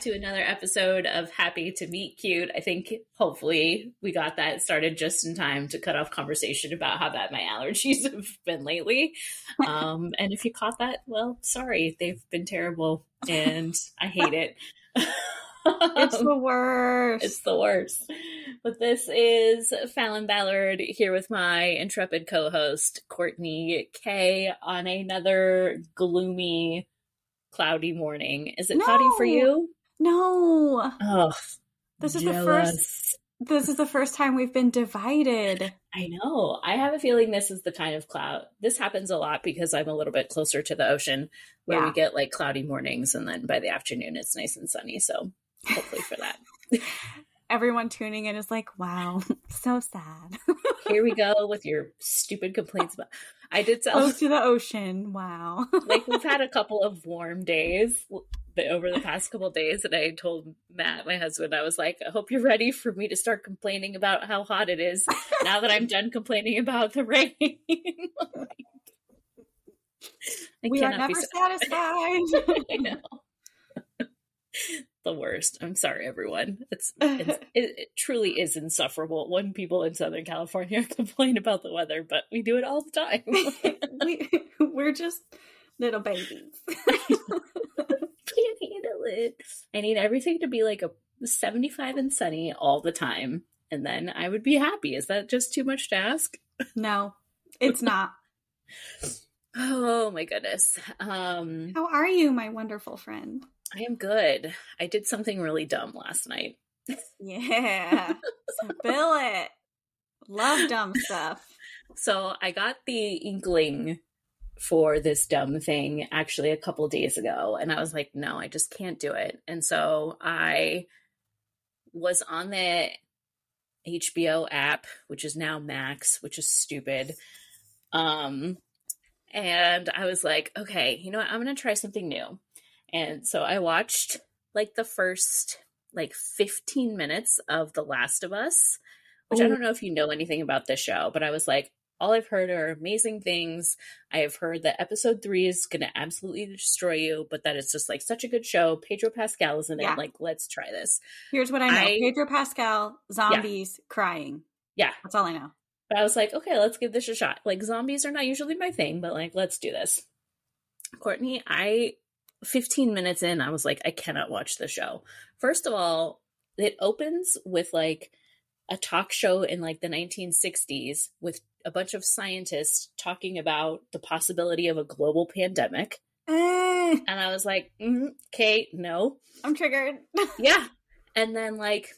back to another episode of Happy to Meet Cute. I think hopefully we got that started just in time to cut off conversation about how bad my allergies have been lately. Um, and if you caught that, well, sorry, they've been terrible and I hate it. It's the worst. It's the worst. But this is Falon Ballard here with my intrepid co host, Courtney Kae, on another gloomy, cloudy morning. Is it cloudy for you? No. Oh, This is the first this is the first time we've been divided. I know. I have a feeling this is the kind of cloud. This happens a lot because I'm a little bit closer to the ocean where we get like cloudy mornings and then by the afternoon it's nice and sunny. So hopefully for that. Everyone tuning in is like, wow, so sad. Here we go with your stupid complaints about. I did tell Close to the ocean. Wow. like we've had a couple of warm days over the past couple days and i told matt my husband i was like i hope you're ready for me to start complaining about how hot it is now that i'm done complaining about the rain we are never satisfied. I know. the worst. I'm sorry, everyone. It's, it's it, it truly is insufferable when people in Southern California complain about the weather, but we do it all the time. we, we're just little babies. can't handle it. I need everything to be like a 75 and sunny all the time, and then I would be happy. Is that just too much to ask? no, it's not. Oh my goodness. Um, How are you, my wonderful friend? I am good. I did something really dumb last night. Yeah. Spill it. Love dumb stuff. So I got the inkling for this dumb thing actually a couple days ago, and I was like, no, I just can't do it. And so I was on the HBO app, which is now Max, which is stupid. Um, and I was like, okay, you know what? I'm gonna try something new. And so I watched like the first like 15 minutes of The Last of Us, which I don't know if you know anything about this show, but I was like, all I've heard are amazing things. I have heard that episode three is going to absolutely destroy you, but that it's just like such a good show. Pedro Pascal is in Yeah. it. Like, let's try this. Here's what I know I- Pedro Pascal, zombies, crying. Yeah. That's all I know. But I was like, okay, let's give this a shot. Like, zombies are not usually my thing, but like, let's do this. Courtney, I, 15 minutes in, I was like, I cannot watch the show. First of all, it opens with like a talk show in like the 1960s with a bunch of scientists talking about the possibility of a global pandemic. Eh, And I was like, mm, okay, no. I'm triggered. Yeah. And then, like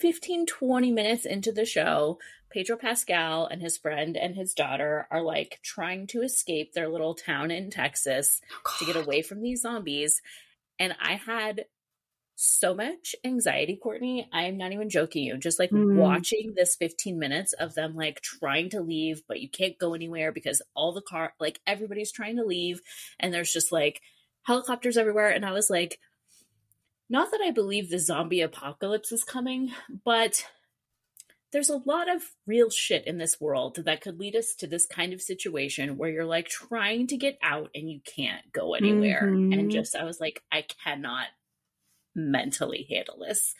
15, 20 minutes into the show, Pedro Pascal and his friend and his daughter are like trying to escape their little town in Texas to get away from these zombies. And I had so much anxiety, Courtney. I am not even joking you. Just like Mm. watching this 15 minutes of them like trying to leave, but you can't go anywhere because all the car, like everybody's trying to leave, and there's just like helicopters everywhere. And I was like, not that I believe the zombie apocalypse is coming, but there's a lot of real shit in this world that could lead us to this kind of situation where you're like trying to get out and you can't go anywhere. Mhm. And just, I was like, I cannot mentally handle this.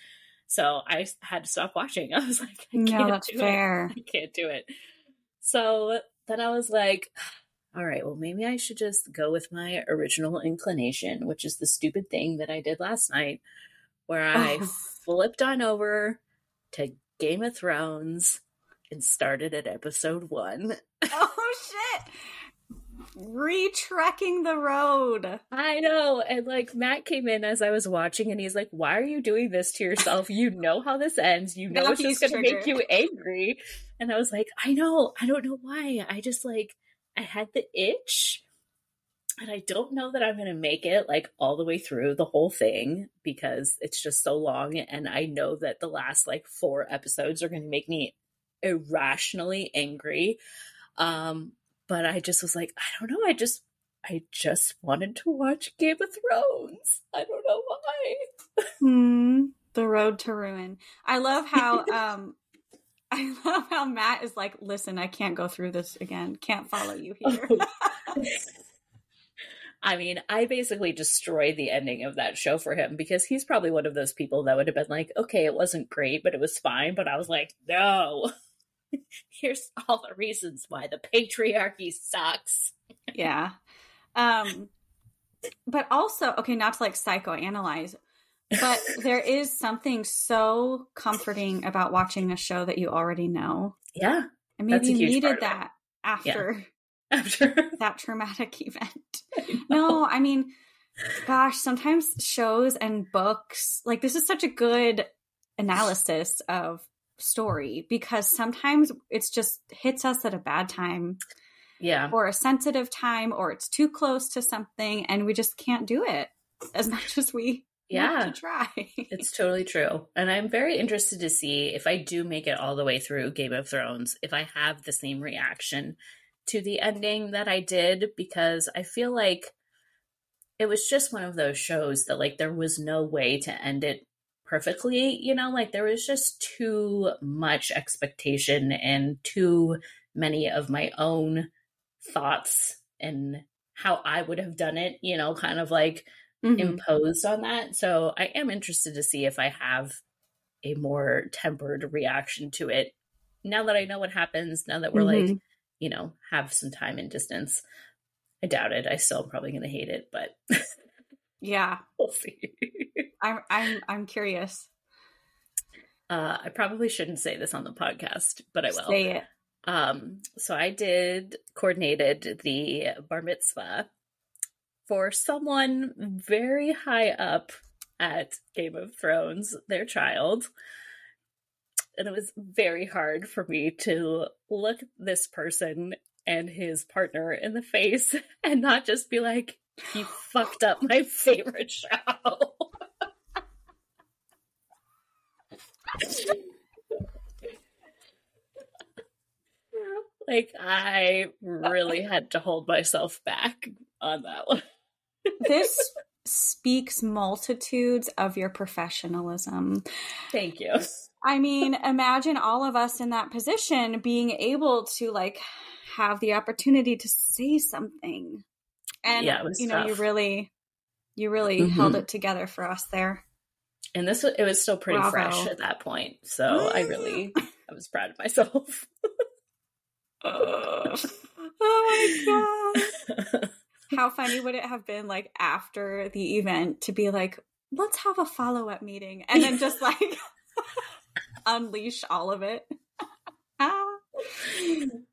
So I had to stop watching. I was like, I can't No, that's do fair. it. I can't do it. So then I was like, all right, well, maybe I should just go with my original inclination, which is the stupid thing that I did last night, where I Oh. flipped on over to Game of Thrones and started at episode one. oh shit! Retrekking the road. I know. And like Matt came in as I was watching and he's like, Why are you doing this to yourself? You know how this ends. You know it's he's just going to make you angry. And I was like, I know. I don't know why. I just like, I had the itch. And I don't know that I'm going to make it like all the way through the whole thing because it's just so long. And I know that the last like four episodes are going to make me irrationally angry. Um, but I just was like, I don't know. I just, I just wanted to watch Game of Thrones. I don't know why. Hmm. The road to ruin. I love how um I love how Matt is like, listen, I can't go through this again. Can't follow you here. I mean, I basically destroyed the ending of that show for him because he's probably one of those people that would have been like, okay, it wasn't great, but it was fine. But I was like, no, here's all the reasons why the patriarchy sucks. yeah. Um, but also, okay, not to like psychoanalyze, but there is something so comforting about watching a show that you already know. Yeah. And maybe you needed that after after that traumatic event. No, I mean, gosh, sometimes shows and books, like this is such a good analysis of story because sometimes it's just hits us at a bad time. Yeah. Or a sensitive time or it's too close to something and we just can't do it as much as we yeah to try it's totally true and i'm very interested to see if i do make it all the way through game of thrones if i have the same reaction to the ending that i did because i feel like it was just one of those shows that like there was no way to end it perfectly you know like there was just too much expectation and too many of my own thoughts and how i would have done it you know kind of like mm-hmm. imposed on that. So I am interested to see if I have a more tempered reaction to it now that I know what happens, now that we're mm-hmm. like, you know, have some time and distance. I doubt it. I still am probably going to hate it, but yeah, we'll see. I'm I'm I'm curious. Uh, I probably shouldn't say this on the podcast, but I will. Say it. Um, so I did coordinated the bar mitzvah for someone very high up at Game of Thrones, their child. And it was very hard for me to look this person and his partner in the face and not just be like, you fucked up my favorite show. like I really had to hold myself back on that one this speaks multitudes of your professionalism. Thank you. I mean, imagine all of us in that position being able to like have the opportunity to say something. And yeah, you know, tough. you really you really mm-hmm. held it together for us there. And this it was still pretty Bravo. fresh at that point. So I really I was proud of myself. uh, oh my god. how funny would it have been like after the event to be like, let's have a follow up meeting and then just like unleash all of it?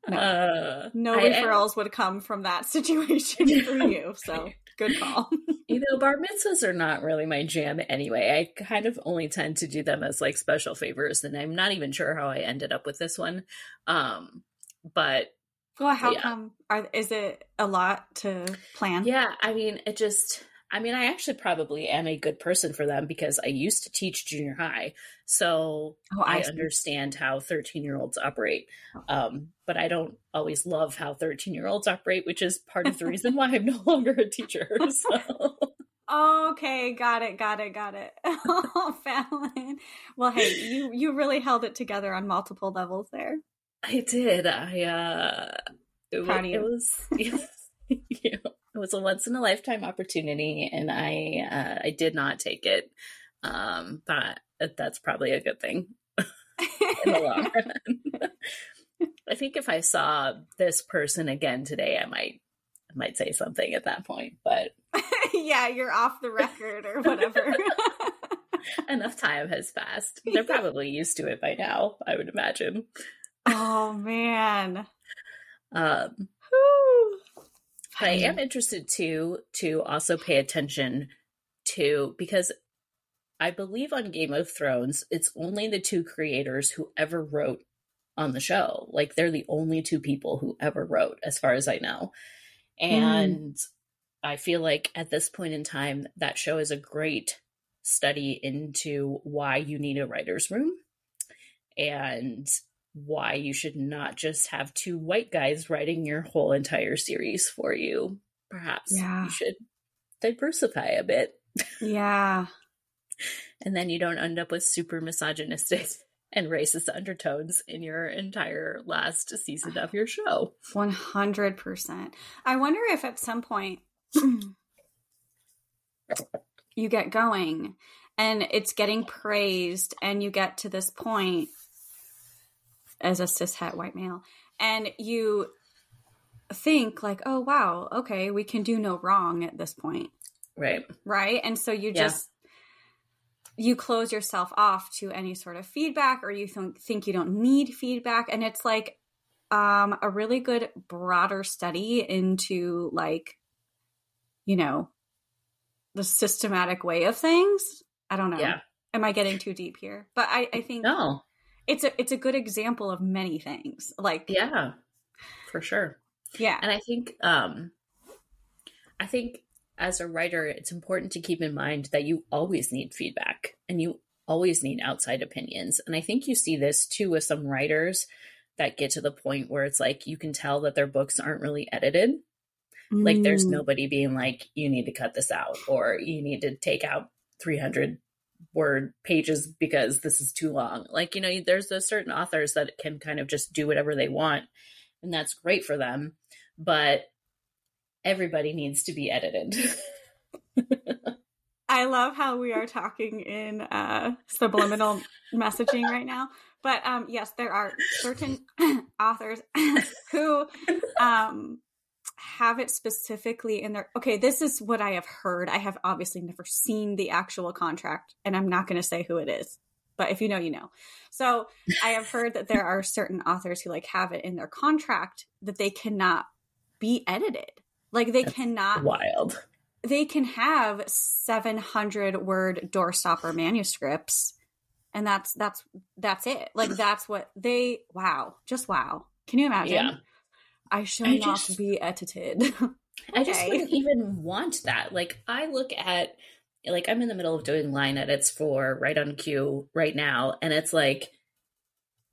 No, uh, no referrals I, would come from that situation for you. So good call. you know, bar mitzvahs are not really my jam anyway. I kind of only tend to do them as like special favors, and I'm not even sure how I ended up with this one. Um, but well, how yeah. come? Are is it a lot to plan? Yeah, I mean, it just. I mean, I actually probably am a good person for them because I used to teach junior high, so oh, I, I understand how thirteen-year-olds operate. Oh. Um, but I don't always love how thirteen-year-olds operate, which is part of the reason why I'm no longer a teacher. So. Okay, got it, got it, got it. Oh, Falon. Well, hey, you you really held it together on multiple levels there. I did. I uh it, Proud it was you know, it was a once in a lifetime opportunity and I uh I did not take it. Um but that's probably a good thing in the long run. I think if I saw this person again today I might I might say something at that point, but yeah, you're off the record or whatever. Enough time has passed. They're probably used to it by now, I would imagine. Oh man. Um I am interested too to also pay attention to because I believe on Game of Thrones, it's only the two creators who ever wrote on the show. Like they're the only two people who ever wrote, as far as I know. Mm. And mm. I feel like at this point in time, that show is a great study into why you need a writer's room and why you should not just have two white guys writing your whole entire series for you. Perhaps yeah. you should diversify a bit. Yeah. and then you don't end up with super misogynistic and racist undertones in your entire last season of your show. 100%. I wonder if at some point you get going and it's getting praised and you get to this point as a cishet white male. And you think like oh wow okay we can do no wrong at this point. Right. Right? And so you Yeah. just you close yourself off to any sort of feedback or you th- think you don't need feedback. And it's like um a really good broader study into like you know the systematic way of things. I don't know. Yeah. am i getting too deep here? But i i think No. It's a it's a good example of many things like Yeah. For sure. yeah And I think um I think as a writer it's important to keep in mind that you always need feedback and you always need outside opinions. And I think you see this too with some writers that get to the point where it's like you can tell that their books aren't really edited. Like there's Mm. nobody being like you need to cut this out or you need to take out 300 word pages because this is too long. Like you know there's a certain authors that can kind of just do whatever they want and that's great for them, but everybody needs to be edited. I love how we are talking in uh, subliminal messaging right now. But um, yes, there are certain authors who um, have it specifically in their. Okay, this is what I have heard. I have obviously never seen the actual contract, and I'm not going to say who it is. But if you know, you know. So I have heard that there are certain authors who like have it in their contract that they cannot be edited. Like they That's cannot Wild. they can have 700 word doorstopper manuscripts and that's that's that's it like that's what they wow just wow can you imagine Yeah. I shall I not just- be edited I just wouldn't even want that. Like I look at like I'm in the middle of doing line edits for Right on Cue right now and it's like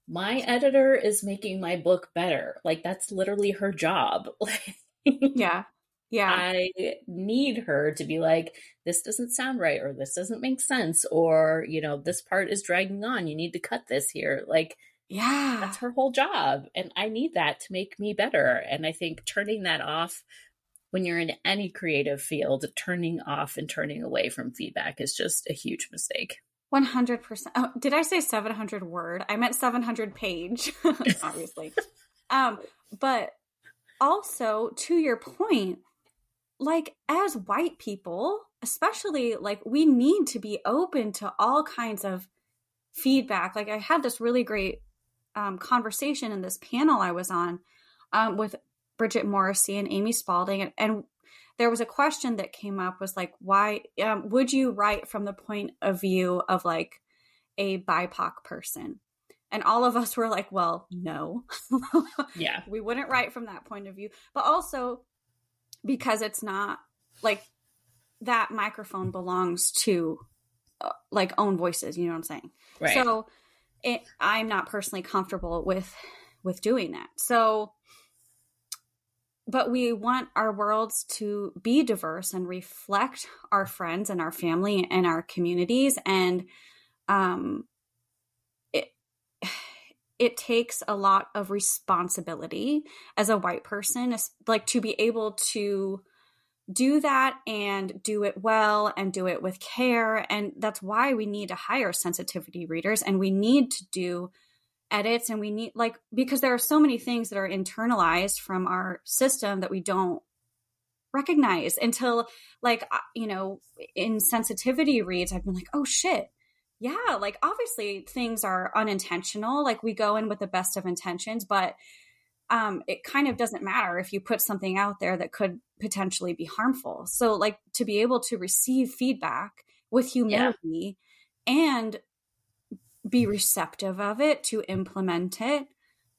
my editor is making my book better. Like that's literally her job. yeah yeah I need her to be like this doesn't sound right or this doesn't make sense or you know this part is dragging on. You need to cut this here. Like yeah. That's her whole job and i need that to make me better and i think turning that off when you're in any creative field turning off and turning away from feedback is just a huge mistake. 100% oh, did i say 700 word? I meant 700 page obviously. Um but also to your point like as white people especially like we need to be open to all kinds of feedback. Like i had this really great um, conversation in this panel i was on um, with bridget morrissey and amy spalding and, and there was a question that came up was like why um, would you write from the point of view of like a bipoc person? And all of us were like well no. Yeah. We wouldn't write from that point of view. But also because it's not like that microphone belongs to uh, like own voices you know what i'm saying? Right. So it, i'm not personally comfortable with with doing that. So but we want our worlds to be diverse and reflect our friends and our family and our communities. And um it it takes a lot of responsibility as a white person like to be able to do that and do it well and do it with care. And that's why we need to hire sensitivity readers and we need to do edits and we need like because there are so many things that are internalized from our system that we don't recognize until like uh, you know in sensitivity reads i've been like oh shit. Yeah like obviously things are unintentional. Like we go in with the best of intentions but um it kind of doesn't matter if you put something out there that could potentially be harmful. So like to be able to receive feedback with humility and be receptive of it to implement it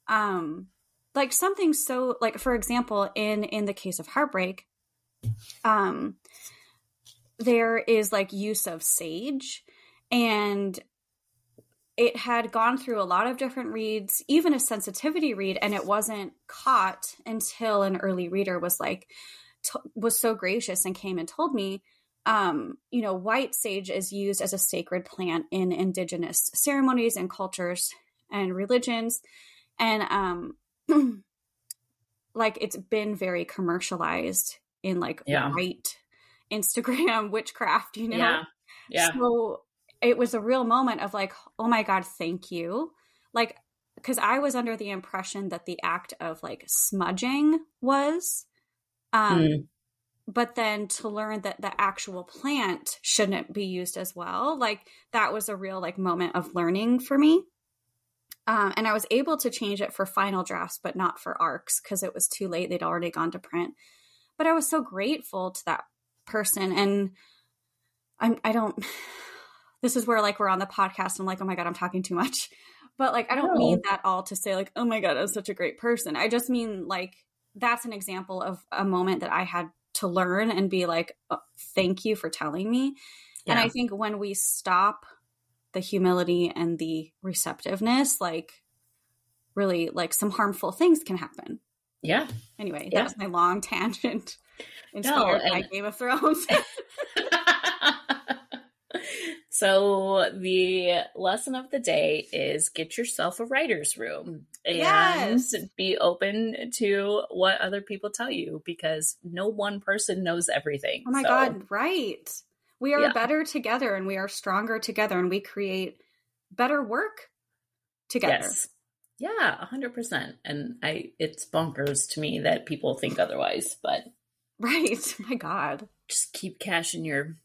um like something so like for example in in the case of heartbreak um there is like use of sage and it had gone through a lot of different reads even a sensitivity read and it wasn't caught until an early reader was like t- was so gracious and came and told me um, you know, white sage is used as a sacred plant in indigenous ceremonies and cultures and religions. And um like it's been very commercialized in like Yeah. white Instagram witchcraft, you know? Yeah. Yeah. So it was a real moment of like, oh my God, thank you. Like, because I was under the impression that the act of like smudging was, um, Mm. but then to learn that the actual plant shouldn't be used as well, like that was a real like moment of learning for me. Um, and I was able to change it for final drafts, but not for arcs because it was too late. They'd already gone to print. But I was so grateful to that person, and I'm I don't. This is where like we're on the podcast. I'm like, oh my god, I'm talking too much. But like, I don't No. mean that all to say like, oh my god, I'm such a great person. I just mean like that's an example of a moment that I had to learn and be like, oh, thank you for telling me. And I think when we stop the humility and the receptiveness, like really like some harmful things can happen. Yeah. Anyway, Yeah. that was my long tangent inspired by and- Game of Thrones. so the lesson of the day is get yourself a writer's room and Yes. be open to what other people tell you because no one person knows everything. oh my So, god, right. We are Yeah. better together and we are stronger together and we create better work together. Yes. Yeah, a hundred percent. And I it's bonkers to me that people think otherwise, but Right. My god. just keep cashing your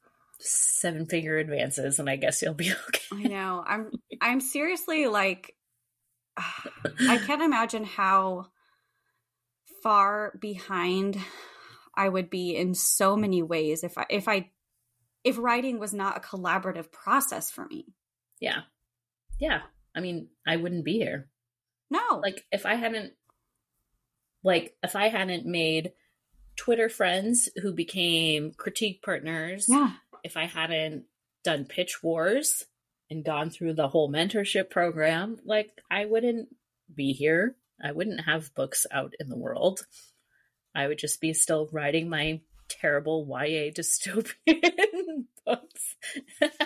seven figure advances and I guess you'll be okay. I know. I'm I'm seriously like I can't imagine how far behind I would be in so many ways if I if I if writing was not a collaborative process for me. Yeah. Yeah. I mean, I wouldn't be here. No. Like if I hadn't like if I hadn't made Twitter friends who became critique partners, yeah. If I hadn't done pitch wars and gone through the whole mentorship program, like I wouldn't be here. I wouldn't have books out in the world. I would just be still writing my terrible YA dystopian books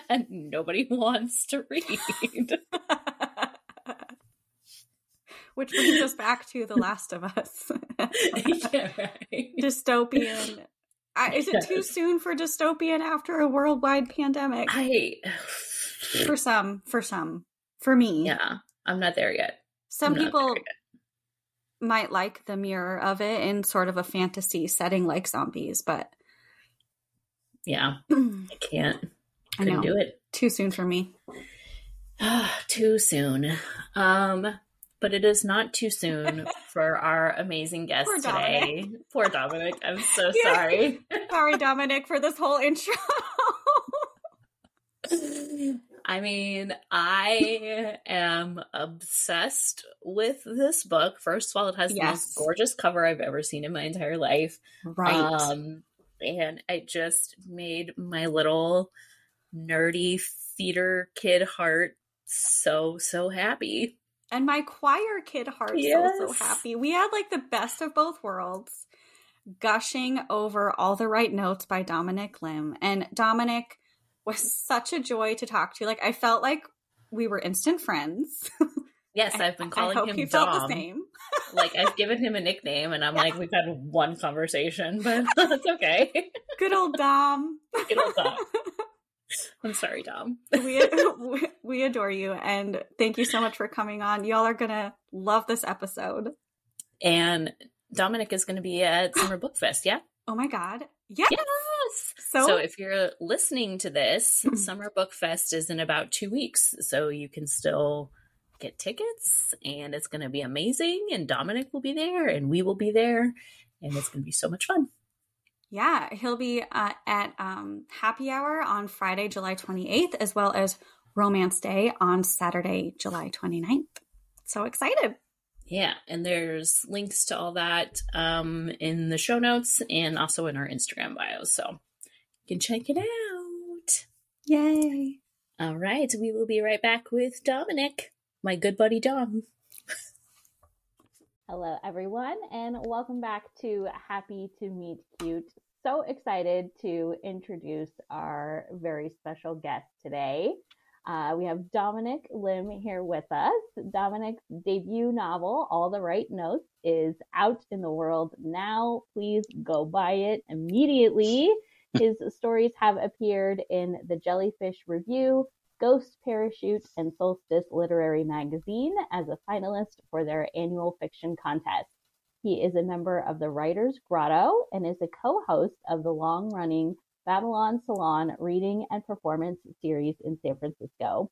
and nobody wants to read. Which brings us back to The Last of Us. yeah, right. dystopian. I, is it too soon for dystopian after a worldwide pandemic? I For some, for some. For me. yeah, I'm not there yet. Some I'm people yet. might like the mirror of it in sort of a fantasy setting like zombies, but Yeah, I can't. I couldn't know. do it. Too soon for me. too soon. Um, but it is not too soon for our amazing guest Poor today. Poor Dominic. I'm so Yeah. sorry. Sorry, Dominic, for this whole intro. I mean, I am obsessed with this book. First of all, it has the most gorgeous cover I've ever seen in my entire life. right. Um, and I just made my little nerdy theater kid heart so, so happy. And my choir kid heart so so happy. We had like the best of both worlds, gushing over all the right notes by Dominic Lim. And Dominic was such a joy to talk to. Like I felt like we were instant friends. Yes, I've been calling I hope him he Dom. the same. like I've given him a nickname, and I'm like, we've had one conversation, but that's okay. Good old Dom. Good old Dom. I'm sorry, Dom. we we- adore you and thank you so much for coming on. Y'all are gonna love this episode. And Dominic is going to be at Summer Book Fest. Yeah. Oh my god. Yes. Yes. So, So, if you're listening to this, Summer Book Fest is in about two weeks, so you can still get tickets, and it's going to be amazing. And Dominic will be there, and we will be there, and it's going to be so much fun. Yeah, he'll be uh, at um, Happy Hour on Friday, July 28th, as well as Romance Day on Saturday, July 29th. So excited. Yeah, and there's links to all that um, in the show notes and also in our Instagram bios, so you can check it out. Yay. All right, we will be right back with Dominic, my good buddy Dom. Hello, everyone, and welcome back to Happy to Meet Cute. So excited to introduce our very special guest today. Uh, we have Dominic Lim here with us. Dominic's debut novel, All the Right Notes, is out in the world now. Please go buy it immediately. His stories have appeared in the Jellyfish Review, Ghost Parachute, and Solstice Literary Magazine as a finalist for their annual fiction contest. He is a member of the Writers Grotto and is a co host of the long running Babylon Salon reading and performance series in San Francisco.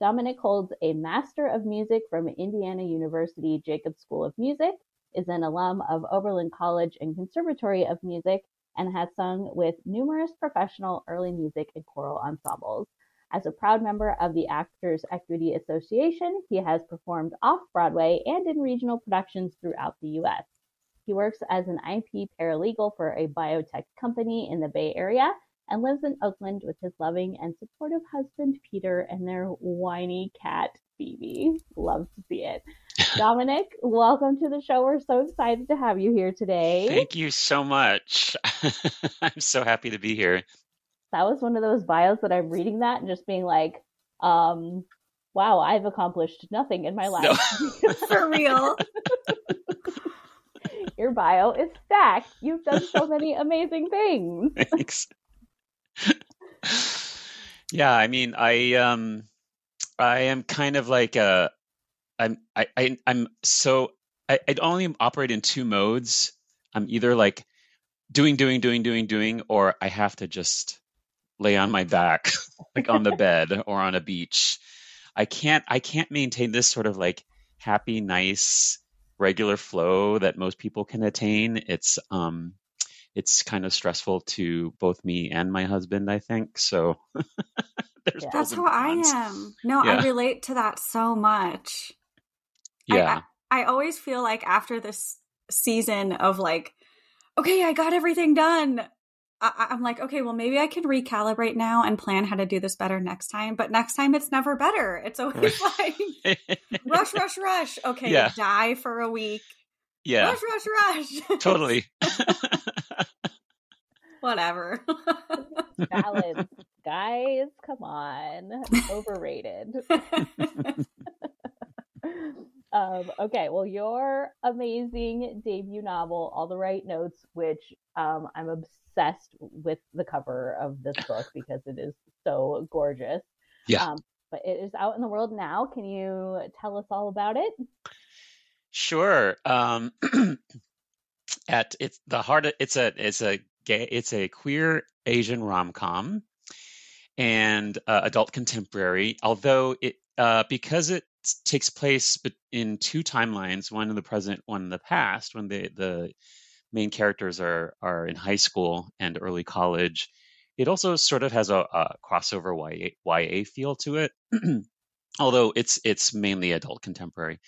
Dominic holds a Master of Music from Indiana University Jacobs School of Music, is an alum of Oberlin College and Conservatory of Music, and has sung with numerous professional early music and choral ensembles. As a proud member of the Actors Equity Association, he has performed off Broadway and in regional productions throughout the U.S. He works as an IP paralegal for a biotech company in the Bay Area and lives in Oakland with his loving and supportive husband, Peter, and their whiny cat, Phoebe. Love to see it. Dominic, welcome to the show. We're so excited to have you here today. Thank you so much. I'm so happy to be here. That was one of those bios that I'm reading that and just being like, um, wow, I've accomplished nothing in my life. No. For real. Your bio is stacked. You've done so many amazing things. Thanks yeah, I mean, I um, I am kind of like a, I'm I, I I'm so I, I only operate in two modes. I'm either like doing, doing, doing, doing, doing, or I have to just lay on my back, like on the bed or on a beach. I can't I can't maintain this sort of like happy, nice, regular flow that most people can attain. It's um it's kind of stressful to both me and my husband, I think. So that's how I am. No, yeah. I relate to that so much. Yeah. I, I, I always feel like after this season of like, okay, I got everything done. I, am like, okay, well, maybe I can recalibrate now and plan how to do this better next time. But next time, it's never better. It's always like rush, rush, rush. Okay, yeah. die for a week. Yeah, rush, rush, rush. totally whatever. Balance, guys, come on, overrated. Um, okay, well, your amazing debut novel, All the Right Notes, which um, I'm obsessed with the cover of this book because it is so gorgeous. Yeah. Um, but it is out in the world now. Can you tell us all about it? Sure. Um, at it's the heart. Of, it's a it's a gay. It's a queer Asian rom com and uh, adult contemporary. Although it uh, because it takes place in two timelines, one in the present, one in the past, when the the main characters are are in high school and early college. It also sort of has a, a crossover YA, YA feel to it, although it's it's mainly adult contemporary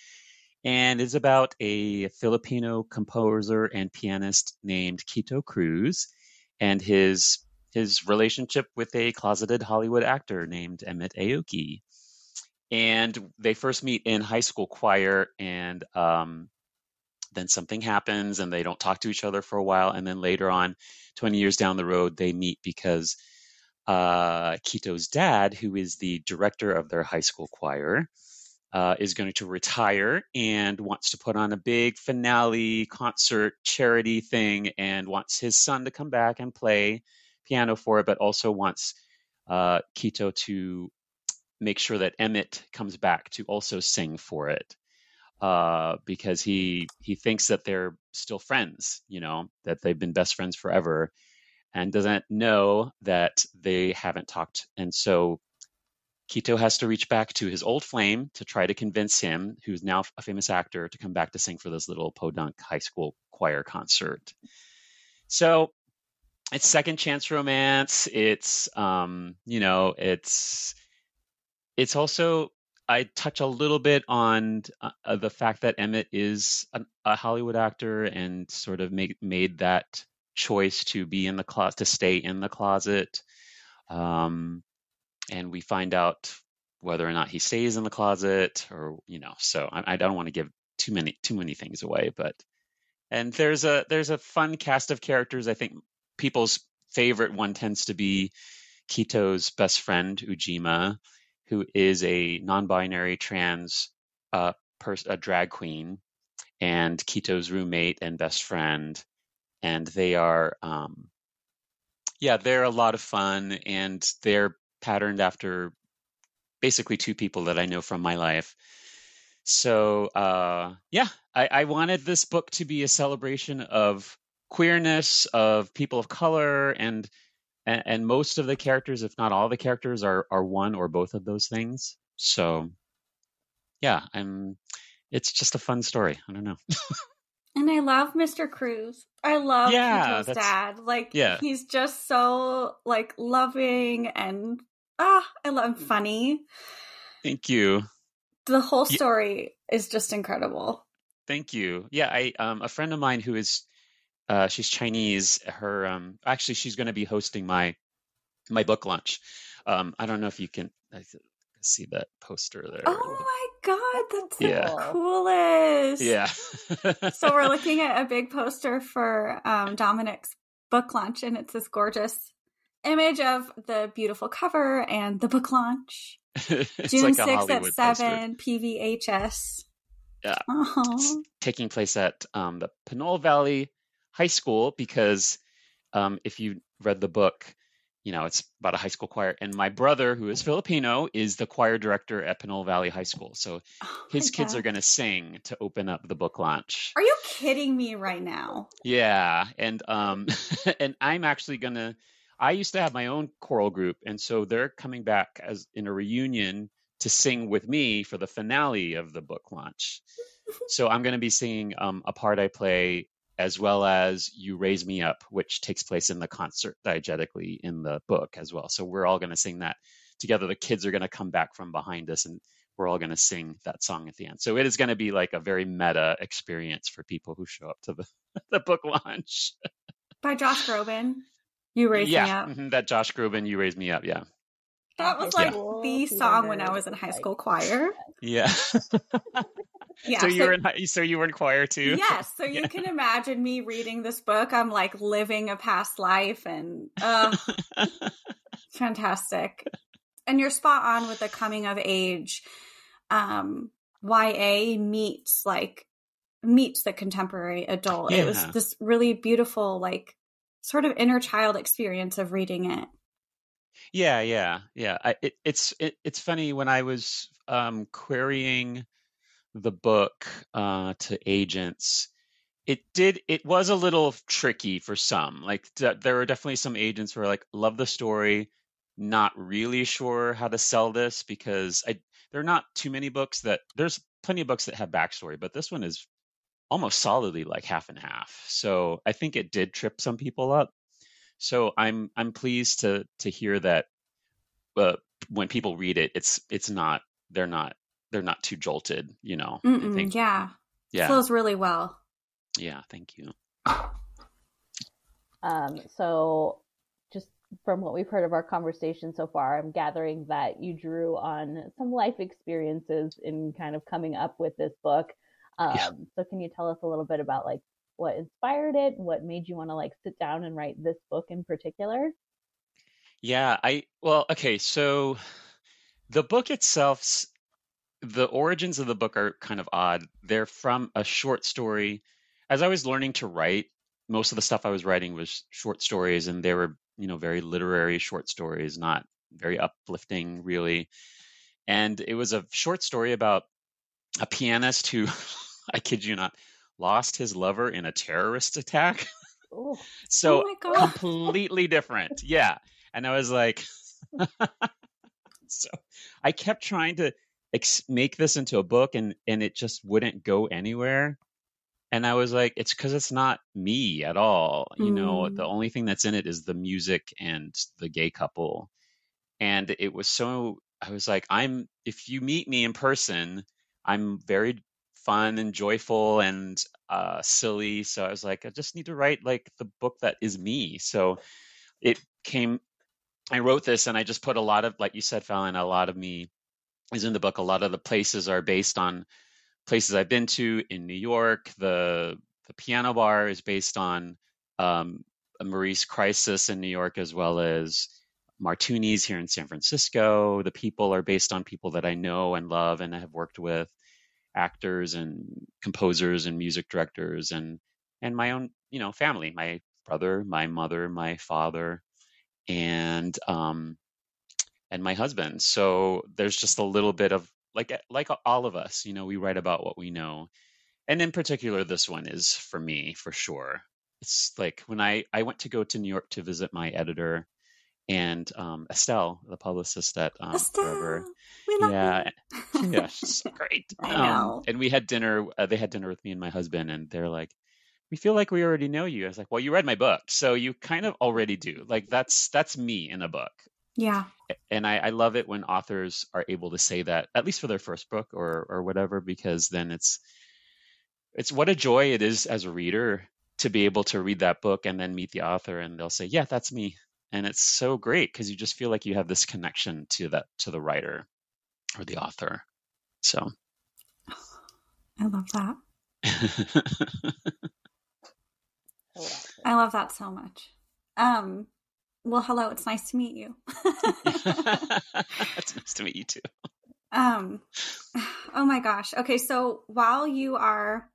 and is about a Filipino composer and pianist named Quito Cruz and his his relationship with a closeted Hollywood actor named Emmett Aoki. And they first meet in high school choir, and um, then something happens, and they don't talk to each other for a while. And then later on, 20 years down the road, they meet because uh, Quito's dad, who is the director of their high school choir, uh, is going to retire and wants to put on a big finale concert charity thing and wants his son to come back and play piano for it, but also wants uh, Quito to make sure that Emmett comes back to also sing for it. Uh, because he he thinks that they're still friends, you know, that they've been best friends forever, and doesn't know that they haven't talked. And so Quito has to reach back to his old flame to try to convince him, who's now a famous actor, to come back to sing for this little podunk high school choir concert. So it's second chance romance. It's um, you know, it's it's also I touch a little bit on uh, the fact that Emmett is a, a Hollywood actor and sort of make, made that choice to be in the closet, to stay in the closet. Um, and we find out whether or not he stays in the closet or you know so i, I don't want to give too many too many things away but and there's a there's a fun cast of characters i think people's favorite one tends to be Quito's best friend ujima who is a non-binary trans uh, pers- a drag queen and Quito's roommate and best friend and they are um, yeah, they're a lot of fun, and they're patterned after basically two people that I know from my life. So uh, yeah, I, I wanted this book to be a celebration of queerness, of people of color, and and, and most of the characters, if not all the characters, are are one or both of those things. So yeah, I'm. It's just a fun story. I don't know. And I love Mr. Cruz. I love Yeah, dad. Like Yeah. he's just so like loving and ah, I love funny. Thank you. The whole story is just incredible. Thank you. Yeah, I um a friend of mine who is uh she's Chinese, her um actually she's going to be hosting my my book launch. Um I don't know if you can I see that poster there. Oh my god, that's the Yeah. coolest. Yeah. so we're looking at a big poster for um, Dominic's book launch, and it's this gorgeous image of the beautiful cover and the book launch. June like 6th Hollywood at poster. 7, PVHS. Yeah. Oh. It's taking place at um, the Pinole Valley High School because um, if you read the book, you know, it's about a high school choir. And my brother, who is Filipino, is the choir director at Pinole Valley High School. So Oh his kids God. are going to sing to open up the book launch. Are you kidding me right now? Yeah, and um and I'm actually gonna I used to have my own choral group and so they're coming back as in a reunion to sing with me for the finale of the book launch. So I'm going to be singing um a part I play as well as You Raise Me Up which takes place in the concert diegetically in the book as well. So we're all going to sing that together. The kids are going to come back from behind us and we're all going to sing that song at the end. So it is going to be like a very meta experience for people who show up to the the book launch. By Josh Groban. You Raise yeah, me up. mhm, that Josh Groban, you Raise me up. Yeah, That was like Cool. the song when I was in high school choir. yeah. Yeah. so you were in hi- so you were in choir too. Yes, so you Yeah. can imagine me reading this book. I'm like living a past life and uh fantastic. And you're spot on with the coming of age. Um YA meets like meets the contemporary adult. It was this really beautiful like sort of inner child experience of reading it. Yeah, yeah, yeah. I, it, it's it, it's funny when I was um, querying the book uh, to agents. It did. It was a little tricky for some. Like d- there were definitely some agents who were like, "Love the story, not really sure how to sell this because I there are not too many books that there's plenty of books that have backstory, but this one is almost solidly like half and half. So I think it did trip some people up. So I'm I'm pleased to to hear that uh, when people read it, it's it's not they're not they're not too jolted. You know, I think yeah. yeah Flows really well. yeah. Thank you. Um, so, just from what we've heard of our conversation so far, I'm gathering that you drew on some life experiences in kind of coming up with this book. Um, Yeah. So, can you tell us a little bit about like what inspired it? What made you want to like sit down and write this book in particular? Yeah, I well, okay, so the book itself, the origins of the book are kind of odd. They're from a short story. As I was learning to write, most of the stuff I was writing was short stories, and they were, you know, very literary short stories, not very uplifting, really. And it was a short story about a pianist who, I kid you not, lost his lover in a terrorist attack. Oh, So oh completely different. Yeah. And I was like, so I kept trying to ex- make this into a book and, and it just wouldn't go anywhere. And I was like, it's because it's not me at all. You know, Mm. the only thing that's in it is the music and the gay couple. And it was so, I was like, I'm, if you meet me in person, I'm very fun and joyful and uh, silly. So I was like, I just need to write like the book that is me. So it came, I wrote this and I just put a lot of, like you said, Falon, a lot of me is in the book. A lot of the places are based on places I've been to in New York. The the piano bar is based on um, a Marie's Crisis in New York, as well as Martuni's here in San Francisco. The people are based on people that I know and love and have worked with, actors and composers and music directors and and my own you know family, my brother, my mother, my father, and um, and my husband. So there's just a little bit of like like all of us, you know, we write about what we know, and in particular, this one is for me for sure. It's like when I I went to go to New York to visit my editor and um, Estelle, the publicist at um, Estelle, Forever. we love Yeah, yeah, she's so great. Um, and we had dinner. Uh, they had dinner with me and my husband, and they're like, "We feel like we already know you." I was like, "Well, you read my book, so you kind of already do. Like that's that's me in a book." Yeah. And I, I love it when authors are able to say that, at least for their first book or or whatever, because then it's it's what a joy it is as a reader to be able to read that book and then meet the author, and they'll say, "Yeah, that's me." And it's so great because you just feel like you have this connection to that to the writer or the author. So I love that. I love it. I love that so much. Um, well, hello. It's nice to meet you. it's nice to meet you too. um, oh my gosh. Okay, so while you are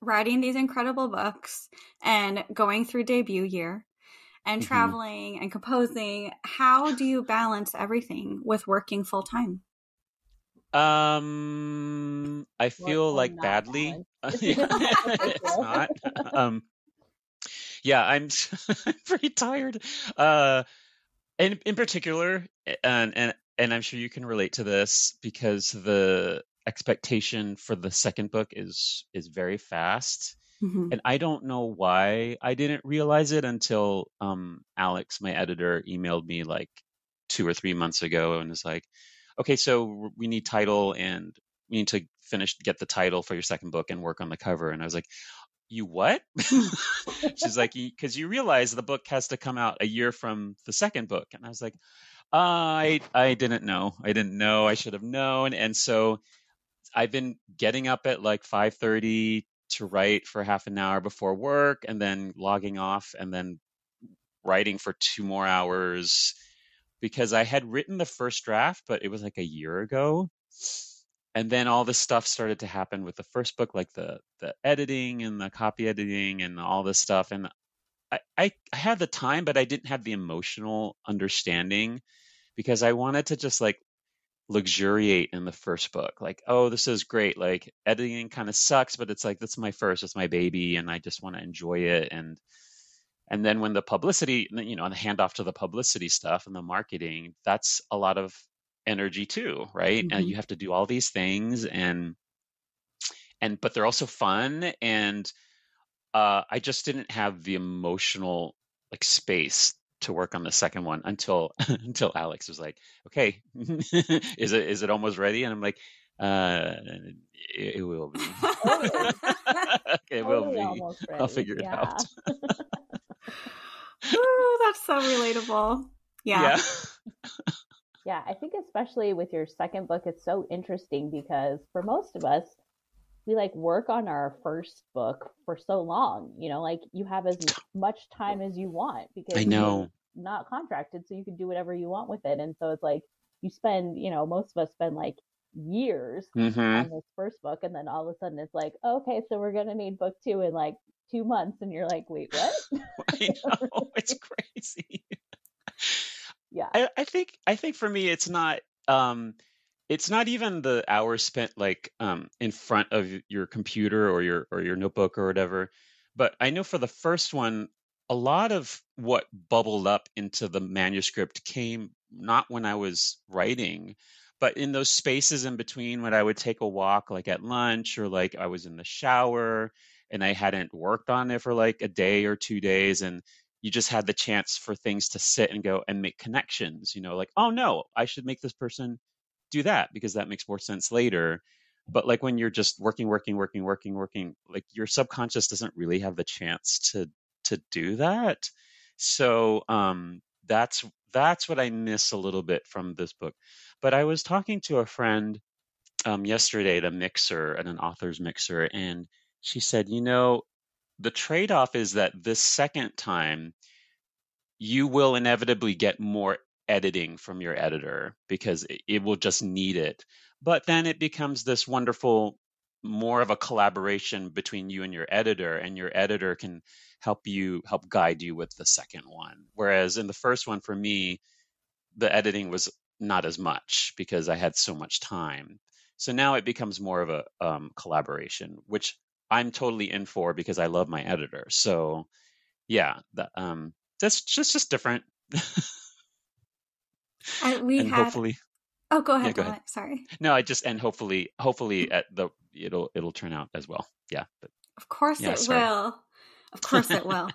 writing these incredible books and going through debut year and Mhm. traveling and composing, how do you balance everything with working full time? Um, I feel or like not badly. Yeah, it's not. Um, yeah, I'm I'm pretty tired. Uh, in in particular, and and and I'm sure you can relate to this because the expectation for the second book is is very fast. Mhm. and I don't know why I didn't realize it until um, Alex, my editor, emailed me like two or three months ago and was like, "Okay, so we need title and we need to finish get the title for your second book and work on the cover." And I was like, "You what?" She's like, "Because you realize the book has to come out a year from the second book," and I was like, "I I didn't know. I didn't know. I should have known." And so I've been getting up at like 5:30 to write for half an hour before work and then logging off and then writing for two more hours because I had written the first draft but it was like a year ago. And then all this stuff started to happen with the first book like the the editing and the copy editing and all this stuff. And I, I, I had the time but I didn't have the emotional understanding because I wanted to just like luxuriate in the first book like oh this is great like editing kind of sucks but it's like that's my first it's my baby and i just want to enjoy it and and then when the publicity you know and the handoff to the publicity stuff and the marketing that's a lot of energy too right and Mhm. you have to do all these things and and but they're also fun and uh i just didn't have the emotional like space to work on the second one until until alex was like okay is it is it almost ready? And i'm like uh it, it will be. It will be. i'll figure it Yeah. out. Ooh, that's so relatable. Yeah. Yeah, I think especially with your second book, it's so interesting because for most of us, we like work on our first book for so long. You know, like you have as much time as you want because i you're know not contracted, so you can do whatever you want with it. And so it's like you spend, you know, most of us spend like years hmm on this first book, and then all of a sudden it's like, okay, so we're gonna need book two in like two months, and you're like, wait, what? i know it's crazy yeah. I, I think I think for me it's not um it's not even the hours spent like um in front of your computer or your or your notebook or whatever but I know for the first one a lot of what bubbled up into the manuscript came not when I was writing but in those spaces in between when I would take a walk like at lunch or like I was in the shower and I hadn't worked on it for like a day or two days and you just had the chance for things to sit and go and make connections you know like oh no i should make this person do that because that makes more sense later. But like when you're just working working working working working like your subconscious doesn't really have the chance to to do that. So um that's that's what i miss a little bit from this book. But i was talking to a friend um yesterday at a mixer at an author's mixer and she said you know the trade-off is that this second time you will inevitably get more editing from your editor because it, will just need it. But then it becomes this wonderful more of a collaboration between you and your editor and your editor can help you help guide you with the second one. Whereas in the first one for me the editing was not as much because i had so much time. So now it becomes more of a um, collaboration which i'm totally in for because i love my editor. So yeah that, um, that's just just different I, we and had. hopefully Oh, go ahead. Yeah, go ahead. Sorry. no i just and hopefully hopefully at the it'll it'll turn out as well yeah but Of course Yeah, it sorry. will. Of course it will.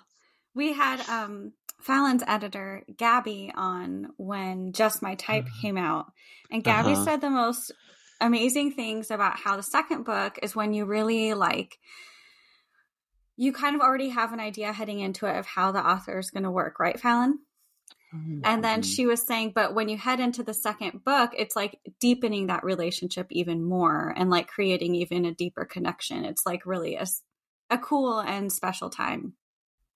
we had um Falon's editor Gabby on when Just My Type Uh-huh. came out, and Gabby Uh-huh. said the most amazing things about how the second book is when you really like you kind of already have an idea heading into it of how the author is going to work, right, Falon? And then Mhm. she was saying, but when you head into the second book, it's like deepening that relationship even more and like creating even a deeper connection. It's like really a, a cool and special time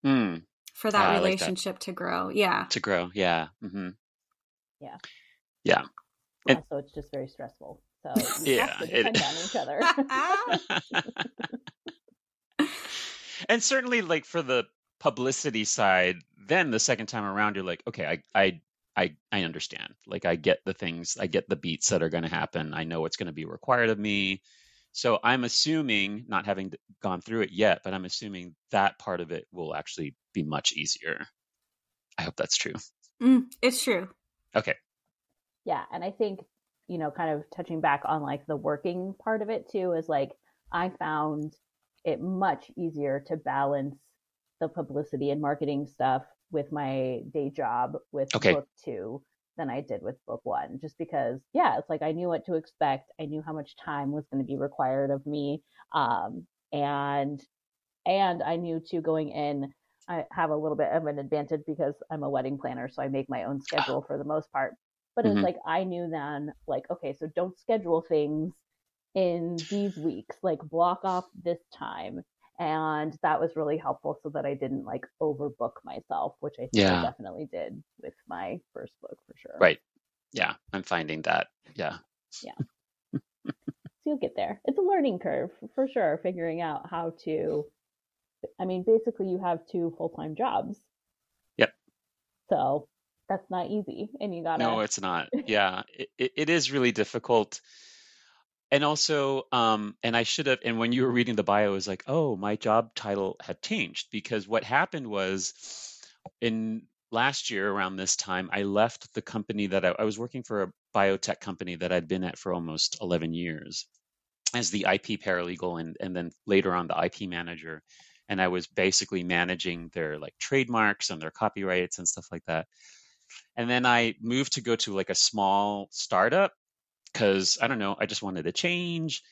Mm, for that Ah, I like that. relationship to grow. Yeah. to grow yeah hmm Yeah. Yeah. And- also, it's just very stressful. So we Yeah, have to it- depend on each other. and certainly like for the publicity side then the second time around you're like okay i i i, I understand. Like i get the things i get the beats that are going to happen. I know what's going to be required of me. So i'm assuming not having gone through it yet but i'm assuming that part of it will actually be much easier. I hope that's true. Mm, it's true. okay. Yeah and i think you know kind of touching back on like the working part of it too is like i found it much easier to balance the publicity and marketing stuff with my day job with Okay. book two than i did with book one just because yeah it's like i knew what to expect i knew how much time was going to be required of me um, and and i knew too going in i have a little bit of an advantage because i'm a wedding planner so i make my own schedule for the most part but Mhm. it's like I knew then, like, okay, so don't schedule things in these weeks, like block off this time. And that was really helpful so that I didn't like overbook myself, which I think Yeah. I definitely did with my first book for sure. Right. yeah i'm finding that yeah Yeah. So you'll get there. It's a learning curve for sure, figuring out how to. I mean, basically, you have two full time jobs. Yep. So that's not easy. And you gotta. No, it's not. Yeah, it, it is really difficult. And also, um, and I should have, and when you were reading the bio, I was like, oh, my job title had changed because what happened was in last year around this time, I left the company that I, I was working for a biotech company that I'd been at for almost 11 years as the IP paralegal and, and then later on the IP manager. And I was basically managing their like trademarks and their copyrights and stuff like that. And then I moved to go to like a small startup because I don't know, I just wanted to change.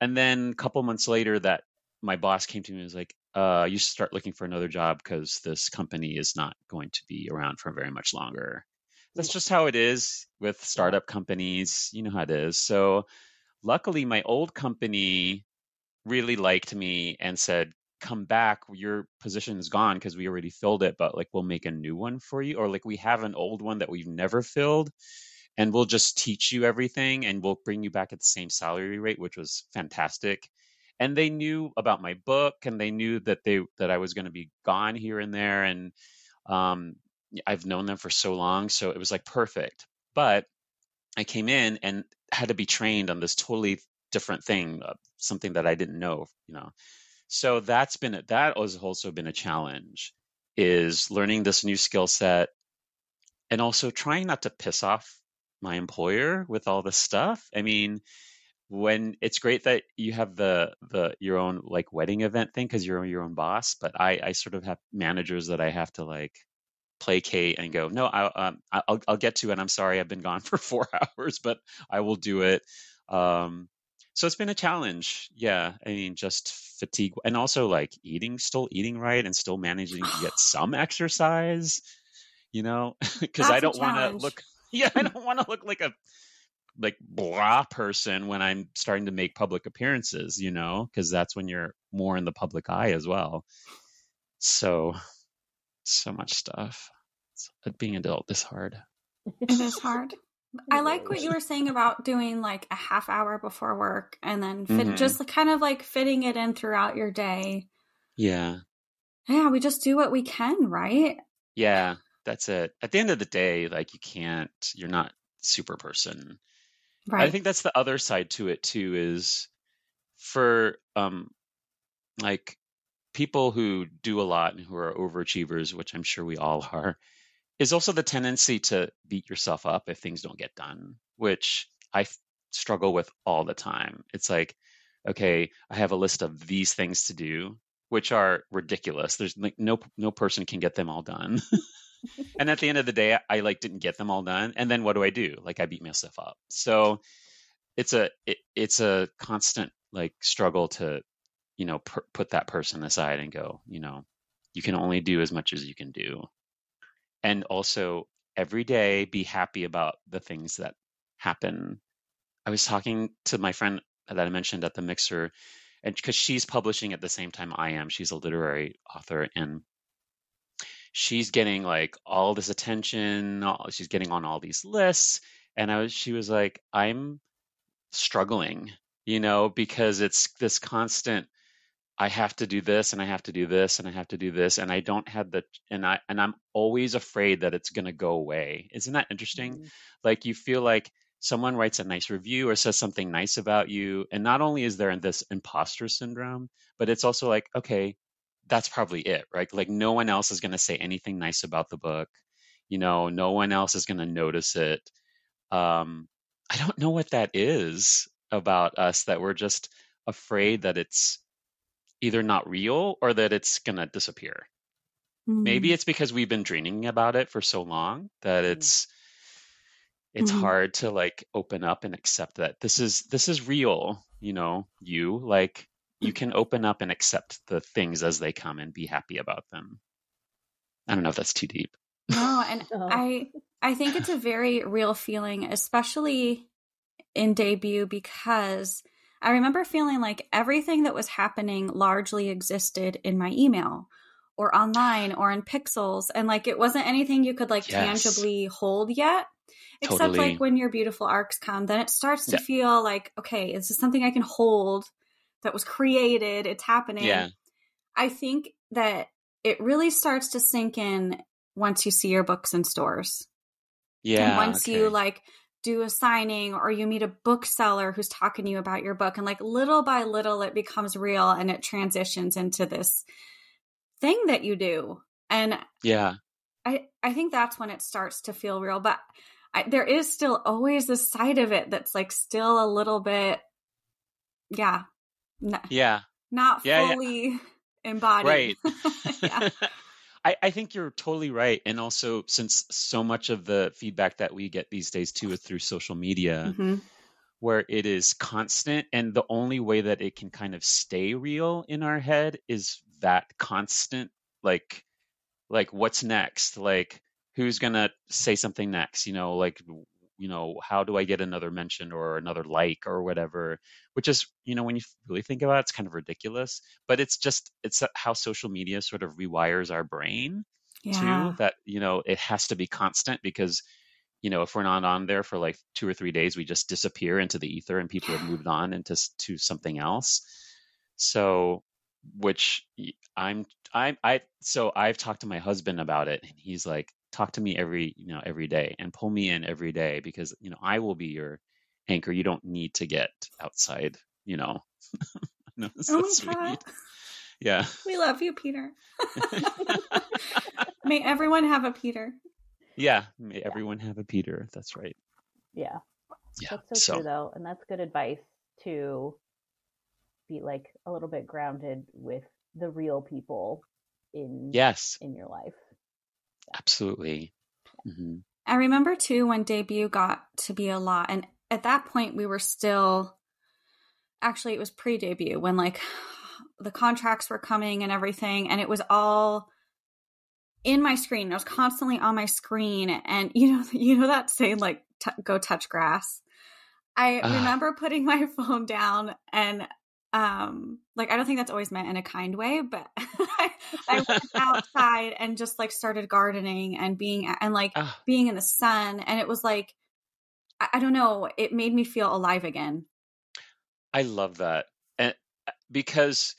And then a couple months later, that my boss came to me and was like, uh, "You should start looking for another job because this company is not going to be around for very much longer." That's just how it is with startup companies. You know how it is. So, luckily, my old company really liked me and said, "Come back. Your position is gone because we already filled it, but like we'll make a new one for you, or like we have an old one that we've never filled." And we'll just teach you everything and we'll bring you back at the same salary rate which was fantastic. And they knew about my book and they knew that they that i was going to be gone here and there and um, i've known them for so long so it was like perfect. But i came in and had to be trained on this totally different thing uh, something that i didn't know you know. So that's been that has also been a challenge is learning this new skill set and also trying not to piss off my employer with all this stuff. I mean, when it's great that you have the the your own like wedding event thing because you're your own boss, but I I sort of have managers that I have to like placate and go, no, I, um, I'll I'll get to it. I'm sorry, I've been gone for four hours, but I will do it. Um, so it's been a challenge. Yeah, I mean, just fatigue and also like eating, still eating right, and still managing to get some exercise. You know, because I don't want to look. Yeah, I don't want to look like a like blah person when I'm starting to make public appearances, you know, because that's when you're more in the public eye as well. So, so much stuff. It's, being adult is hard. It is hard. I like what you were saying about doing like a half hour before work and then fit, Mhm. just kind of like fitting it in throughout your day. Yeah. Yeah, we just do what we can, right? Yeah. That's it. At the end of the day, like you can't, you're not super person. Right. I think that's the other side to it too is for um like people who do a lot and who are overachievers, which I'm sure we all are, is also the tendency to beat yourself up if things don't get done, which I f- struggle with all the time. It's like, okay, I have a list of these things to do, which are ridiculous. There's like no no person can get them all done. and at the end of the day, I like didn't get them all done. And then what do I do? Like I beat myself up. So it's a it, it's a constant like struggle to you know put that person aside and go you know you can only do as much as you can do and also every day be happy about the things that happen i was talking to my friend that i mentioned at the mixer and because she's publishing at the same time i am she's a literary author and she's getting like all this attention all, she's getting on all these lists and i was she was like i'm struggling you know because it's this constant I have to do this and I have to do this and I have to do this and I don't have the and I and I'm always afraid that it's going to go away. Isn't that interesting? Mhm. Like you feel like someone writes a nice review or says something nice about you and not only is there this imposter syndrome, but it's also like okay, that's probably it, right? Like no one else is going to say anything nice about the book. You know, no one else is going to notice it. Um I don't know what that is about us that we're just afraid that it's either not real or that it's going to disappear. Maybe Mm. it's because we've been dreaming about it for so long that Mm. it's it's Mhm. hard to like open up and accept that this is this is real, you know, you like you can open up and accept the things as they come and be happy about them. I don't know if that's too deep. No, and Oh. I I think it's a very real feeling, especially in debut because I remember feeling like everything that was happening largely existed in my email or online or in pixels and like it wasn't anything you could like Yes. tangibly hold yet. Except Totally. like when your beautiful arcs come, then it starts to Yeah. feel like, okay, this is something I can hold that was created, it's happening. Yeah. I think that it really starts to sink in once you see your books in stores. Yeah. and once you like do a signing or you meet a bookseller who's talking to you about your book and like little by little it becomes real and it transitions into this thing that you do. And Yeah. I I think that's when it starts to feel real, but I, there is still always this side of it that's like still a little bit yeah. Yeah. not Yeah, yeah. fully embodied. Right. yeah. I, I think you're totally right. And also, since so much of the feedback that we get these days too is through social media, Mhm. where it is constant, and the only way that it can kind of stay real in our head is that constant, like, like what's next? Like, who's gonna say something next? You know, like, you know, how do I get another mention or another like or whatever? Which is, you know, when you really think about it, it's kind of ridiculous. But it's just, it's uh, how social media sort of rewires our brain Yeah. too that you know it has to be constant because you know if we're not on there for like two or three days we just disappear into the ether and people have moved on into to something else so which i'm i'm i so i've talked to my husband about it and he's like talk to me every you know every day and pull me in every day because you know i will be your anchor you don't need to get outside you know no, it's Oh so my god. yeah We love you, Peter. May everyone have a Peter. yeah may everyone have a peter that's right Yeah. yeah That's so, so true though, and that's good advice to be like a little bit grounded with the real people in yes in your life. Absolutely hmm I remember too when debut got to be a lot, and at that point we were still. Actually, it was pre-debut when like the contracts were coming and everything, and it was all in my screen. It was constantly on my screen, and you know, you know that saying like t- "go touch grass." I Ah. remember putting my phone down and um like I don't think that's always meant in a kind way, but I, I went outside and just like started gardening and being and like being in the sun and it was like I, I don't know, it made me feel alive again. I love that. And uh, because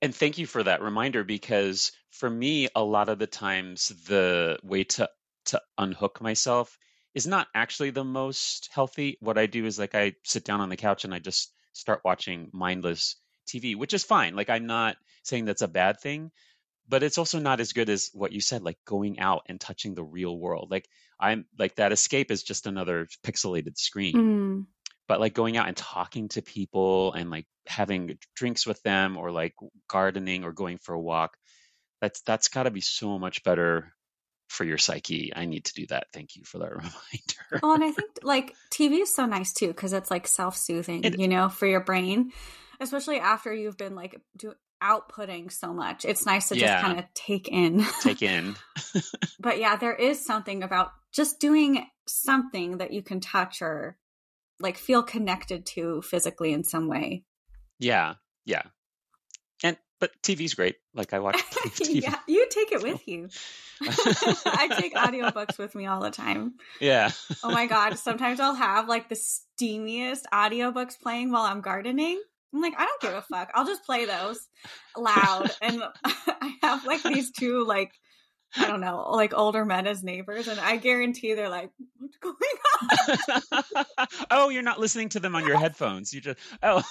and thank you for that reminder because for me a lot of the times the way to to unhook myself is not actually the most healthy. What I do is like I sit down on the couch and I just start watching mindless TV, which is fine. Like I'm not saying that's a bad thing, but it's also not as good as what you said, like going out and touching the real world. Like I'm like that escape is just another pixelated screen. Mm. But like going out and talking to people and like having drinks with them or like gardening or going for a walk, that's that's got to be so much better for your psyche. I need to do that. Thank you for that reminder. Well, and I think like TV is so nice too because it's like self soothing, you know, for your brain, especially after you've been like do, outputting so much. It's nice to Yeah. just kind of take in. Take in. but yeah, there is something about just doing something that you can touch or like feel connected to physically in some way. Yeah, yeah. But TV's great. Like I watch TV. yeah, you take it with you. I take audiobooks with me all the time. yeah. Oh my god, sometimes I'll have like the steamiest audiobooks playing while I'm gardening. I'm like, I don't give a fuck. I'll just play those loud. And I have like these two like I don't know, like older men as neighbors, and I guarantee they're like, what's going on? oh, you're not listening to them on your headphones. You just oh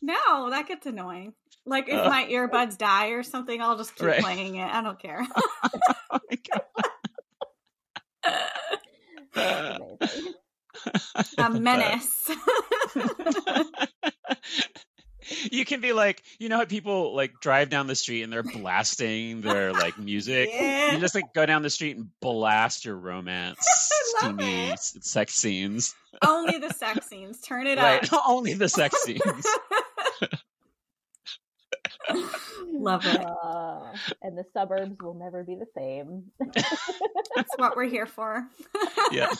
No, that gets annoying. Like if Uh. my earbuds die or something, I'll just keep Right. playing it. I don't care. oh my god. A menace. you can be like, you know how people like drive down the street and they're blasting their like music. Yeah. You just like go down the street and blast your romance, steamy it. sex scenes. Only the sex scenes. Turn it Right, up. only the sex scenes. Love it. Uh, and the suburbs will never be the same. That's what we're here for. Yeah.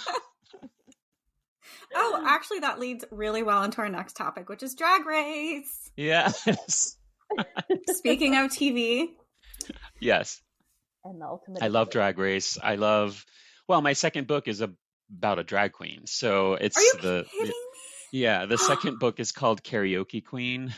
Oh, actually, that leads really well into our next topic, which is drag race. Yes. Speaking of TV, Yes. and the ultimate. I love escape. Drag Race. I love. Well, my second book is a, about a drag queen, so it's are you the, kidding the- me? yeah. The second book is called Karaoke Queen.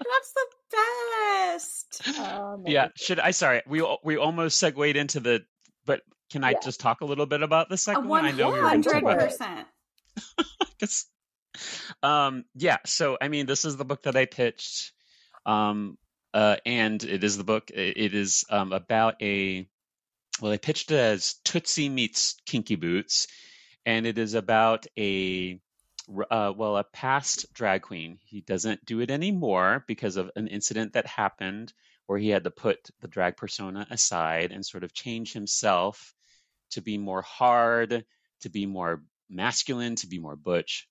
That's the best. Um, yeah. Should I? Sorry, we we almost segued into the. But can I Yeah. just talk a little bit about the second one? I know we were hundred about. Um yeah so i mean this is the book that i pitched um uh and it is the book it is um about a well i pitched it as tootsie meets kinky boots and it is about a uh, well a past drag queen he doesn't do it anymore because of an incident that happened where he had to put the drag persona aside and sort of change himself to be more hard to be more masculine to be more butch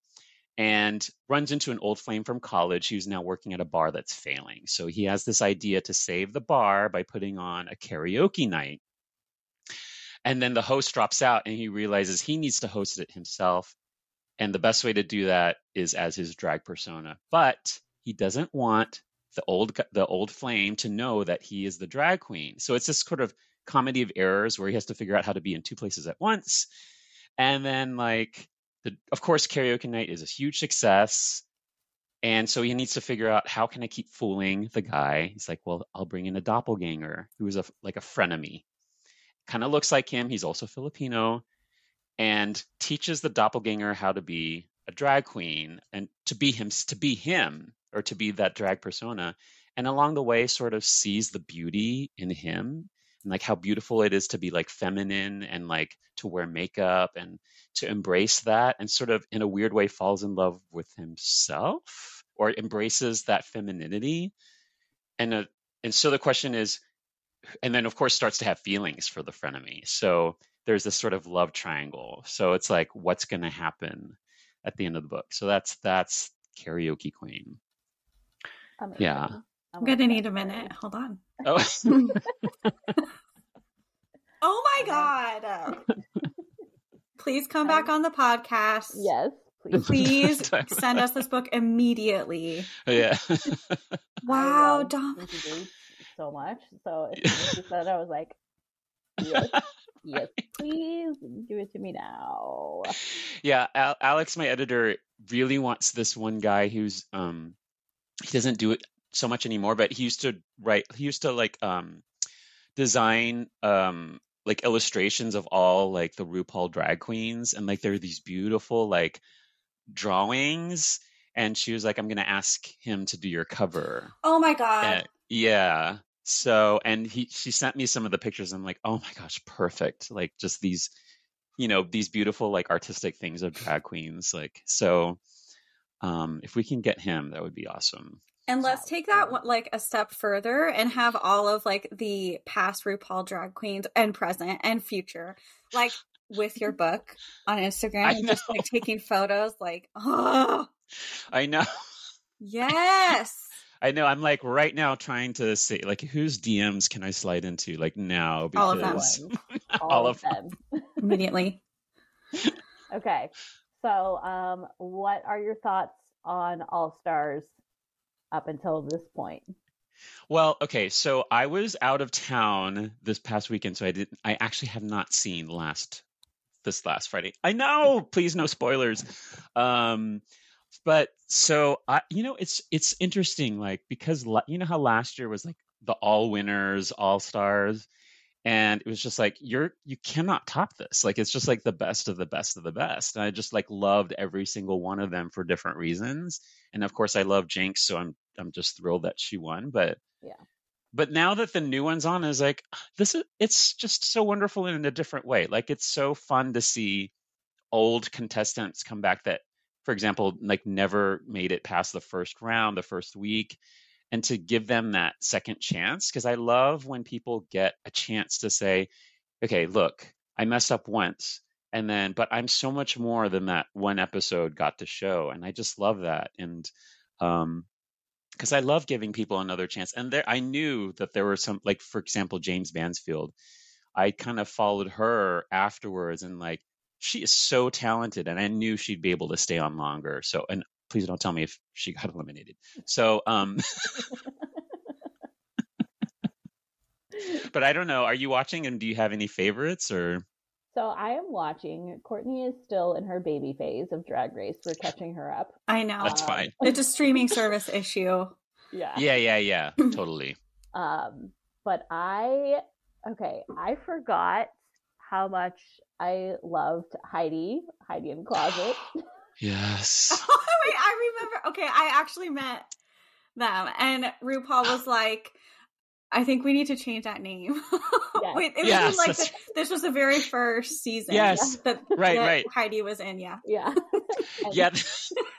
and runs into an old flame from college who's now working at a bar that's failing. So he has this idea to save the bar by putting on a karaoke night. And then the host drops out and he realizes he needs to host it himself. And the best way to do that is as his drag persona. But he doesn't want the old the old flame to know that he is the drag queen. So it's this sort of comedy of errors where he has to figure out how to be in two places at once. And then like the, of course karaoke night is a huge success and so he needs to figure out how can i keep fooling the guy he's like well i'll bring in a doppelganger who is a like a frenemy kind of looks like him he's also filipino and teaches the doppelganger how to be a drag queen and to be him to be him or to be that drag persona. And along the way sort of sees the beauty in him and like how beautiful it is to be like feminine and like to wear makeup and to embrace that and sort of in a weird way falls in love with himself or embraces that femininity. And uh, and so the question is and then of course starts to have feelings for the frenemy. So there's this sort of love triangle so it's like what's going to happen at the end of the book so that's that's karaoke queen Amazing. Yeah. I'm gonna need a minute. Hold on. oh Oh my god! Please come back on the podcast. Yes, please. Please send us this book immediately. Oh, yeah Wow, Dom. So much. So as soon as you said I was like, yes, yes, please give it to me now. Yeah, Al- Alex, my editor, really wants this one guy who's um he doesn't do it so much anymore, but he used to write he used to like um design um like illustrations of all like the RuPaul drag queens and like there are these beautiful like drawings and she was like I'm going to ask him to do your cover. Oh my god. And- yeah. So and he she sent me some of the pictures. I'm like, oh my gosh, perfect. Like just these, you know, these beautiful like artistic things of drag queens. Like so um if we can get him, that would be awesome. And let's take that one- like a step further and have all of like the past RuPaul drag queens and present and future, like with your book on Instagram, I and just like taking photos. Like, oh I know. yes, I know. I'm like right now trying to say like whose DMs can I slide into like now All of them. because All, All of of them. immediately. Okay. So, um, what are your thoughts on All Stars up until this point? Well, okay, so I was out of town this past weekend, so I didn't I actually have not seen last this last Friday. I know, please no spoilers. Um but so I you know it's it's interesting like because la- you know how last year was like the all winners, all stars and it was just like you're you cannot top this. Like it's just like the best of the best of the best. And I just like loved every single one of them for different reasons. And of course I love Jinkx, so I'm I'm just thrilled that she won, but Yeah. but now that the new one's on is like ah, this is it's just so wonderful in a different way like it's so fun to see old contestants come back that for example like never made it past the first round the first week and to give them that second chance because i love when people get a chance to say okay look i messed up once and then but i'm so much more than that one episode got to show and i just love that and um because I love giving people another chance. And there, I knew that there were some, like for example, Jaymes Mansfield. I kind of followed her afterwards, and like she is so talented, and I knew she'd be able to stay on longer. So, and please don't tell me if she got eliminated. So, um, but I don't know. Are you watching, and do you have any favorites or? So I am watching. Courtney is still in her baby phase of Drag Race. We're catching her up. I know. That's Um, fine. It's a streaming service issue. Yeah. Yeah, yeah, yeah, totally. Um, but I okay, I forgot how much I loved Heidi, Heidi in the closet. Yes. Oh, wait, I remember. Okay, I actually met them, and RuPaul was like, "I think we need to change that name." Yes. wait, it was Yes, in, like the, this was the very first season. Yes. that, Right, that right. Heidi was in. Yeah, yeah. Yeah,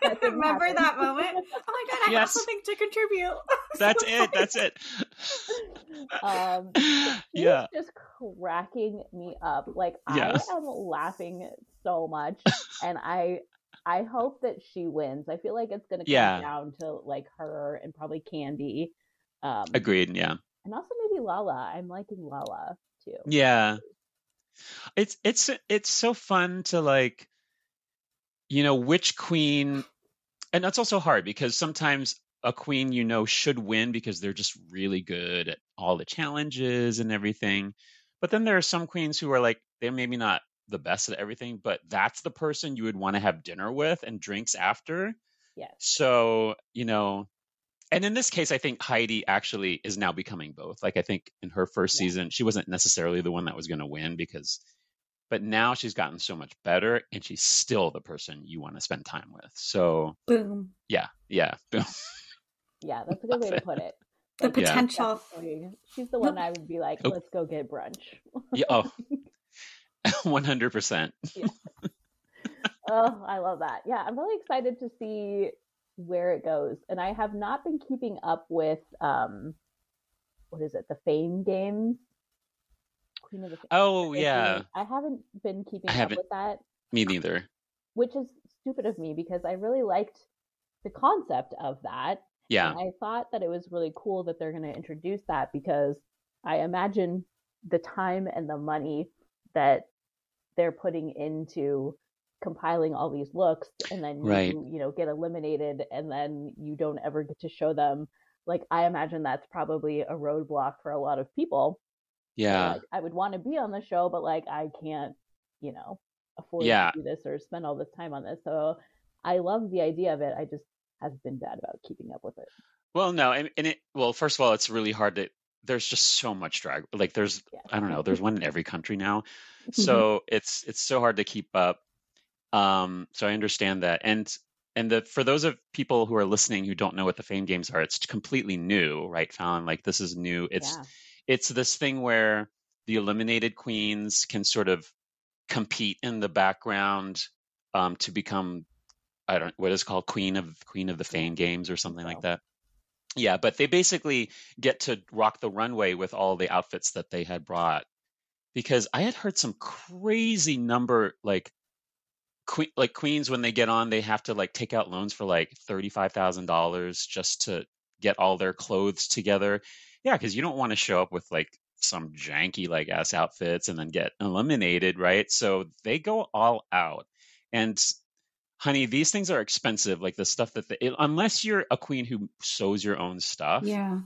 that remember happen. that moment? Oh my god, I have something to contribute. that's it. That's it. Um, yeah. just cracking me up. Like Yes. I am laughing so much, and I I hope that she wins. I feel like it's gonna come Yeah. down to like her and probably Kandy, um, Agreed. Yeah. And also maybe Lala. I'm liking Lala too. Yeah. It's it's it's so fun to like you know which queen and that's also hard because sometimes a queen you know should win because they're just really good at all the challenges and everything. But then there are some queens who are like they're maybe not the best at everything, but that's the person you would want to have dinner with and drinks after. Yes. So, you know, and in this case, I think Heidi actually is now becoming both. Like, I think in her first Yeah. season, she wasn't necessarily the one that was going to win because, but now she's gotten so much better and she's still the person you want to spend time with. So, Boom. yeah, yeah. Boom. Yeah, that's a good way to put it. The Like, potential. definitely- She's the one I would be like, Oh. let's go get brunch. yeah. Oh, 100%. Oh, I love that. Yeah, I'm really excited to see where it goes. And I have not been keeping up with um what is it, the Fame Games? Queen of the Fame. Oh, yeah. I haven't been keeping up haven't. with that, Me neither. which is stupid of me because I really liked the concept of that. Yeah. And I thought that it was really cool that they're going to introduce that because I imagine the time and the money that they're putting into compiling all these looks and then Right. you, you know get eliminated and then you don't ever get to show them like I imagine that's probably a roadblock for a lot of people Yeah. Like, I would want to be on the show, but like I can't, you know, afford Yeah. to do this or spend all this time on this. So I love the idea of it. I just have been bad about keeping up with it. Well, no, and, and it well, first of all, it's really hard to. There's just so much drag. Like there's, Yeah. I don't know, there's one in every country now, so it's it's so hard to keep up. Um, so I understand that, and and the for those of people who are listening who don't know what the Fame Games are, it's completely new, right, Falon? Like this is new. It's yeah. it's this thing where the eliminated queens can sort of compete in the background um, to become I don't what is called queen of queen of the fame games or something like that. Yeah, but they basically get to rock the runway with all the outfits that they had brought because I had heard some crazy number like que- like queens when they get on they have to like take out loans for like $35,000 just to get all their clothes together. Yeah, cuz you don't want to show up with like some janky like ass outfits and then get eliminated, right? So they go all out. And honey, these things are expensive like the stuff that they, unless you're a queen who sews your own stuff Yeah.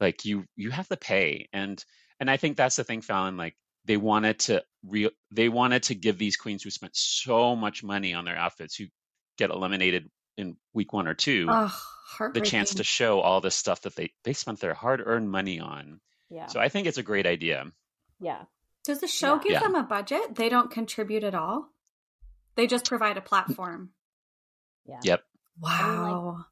like you you have to pay and and i think that's the thing fallon like they wanted to real they wanted to give these queens who spent so much money on their outfits who get eliminated in week one or two Oh, the chance to show all this stuff that they they spent their hard-earned money on Yeah. so i think it's a great idea yeah. Does the show Yeah. give Yeah. them a budget? They don't contribute at all. They just provide a platform. Yeah. Yep. Wow.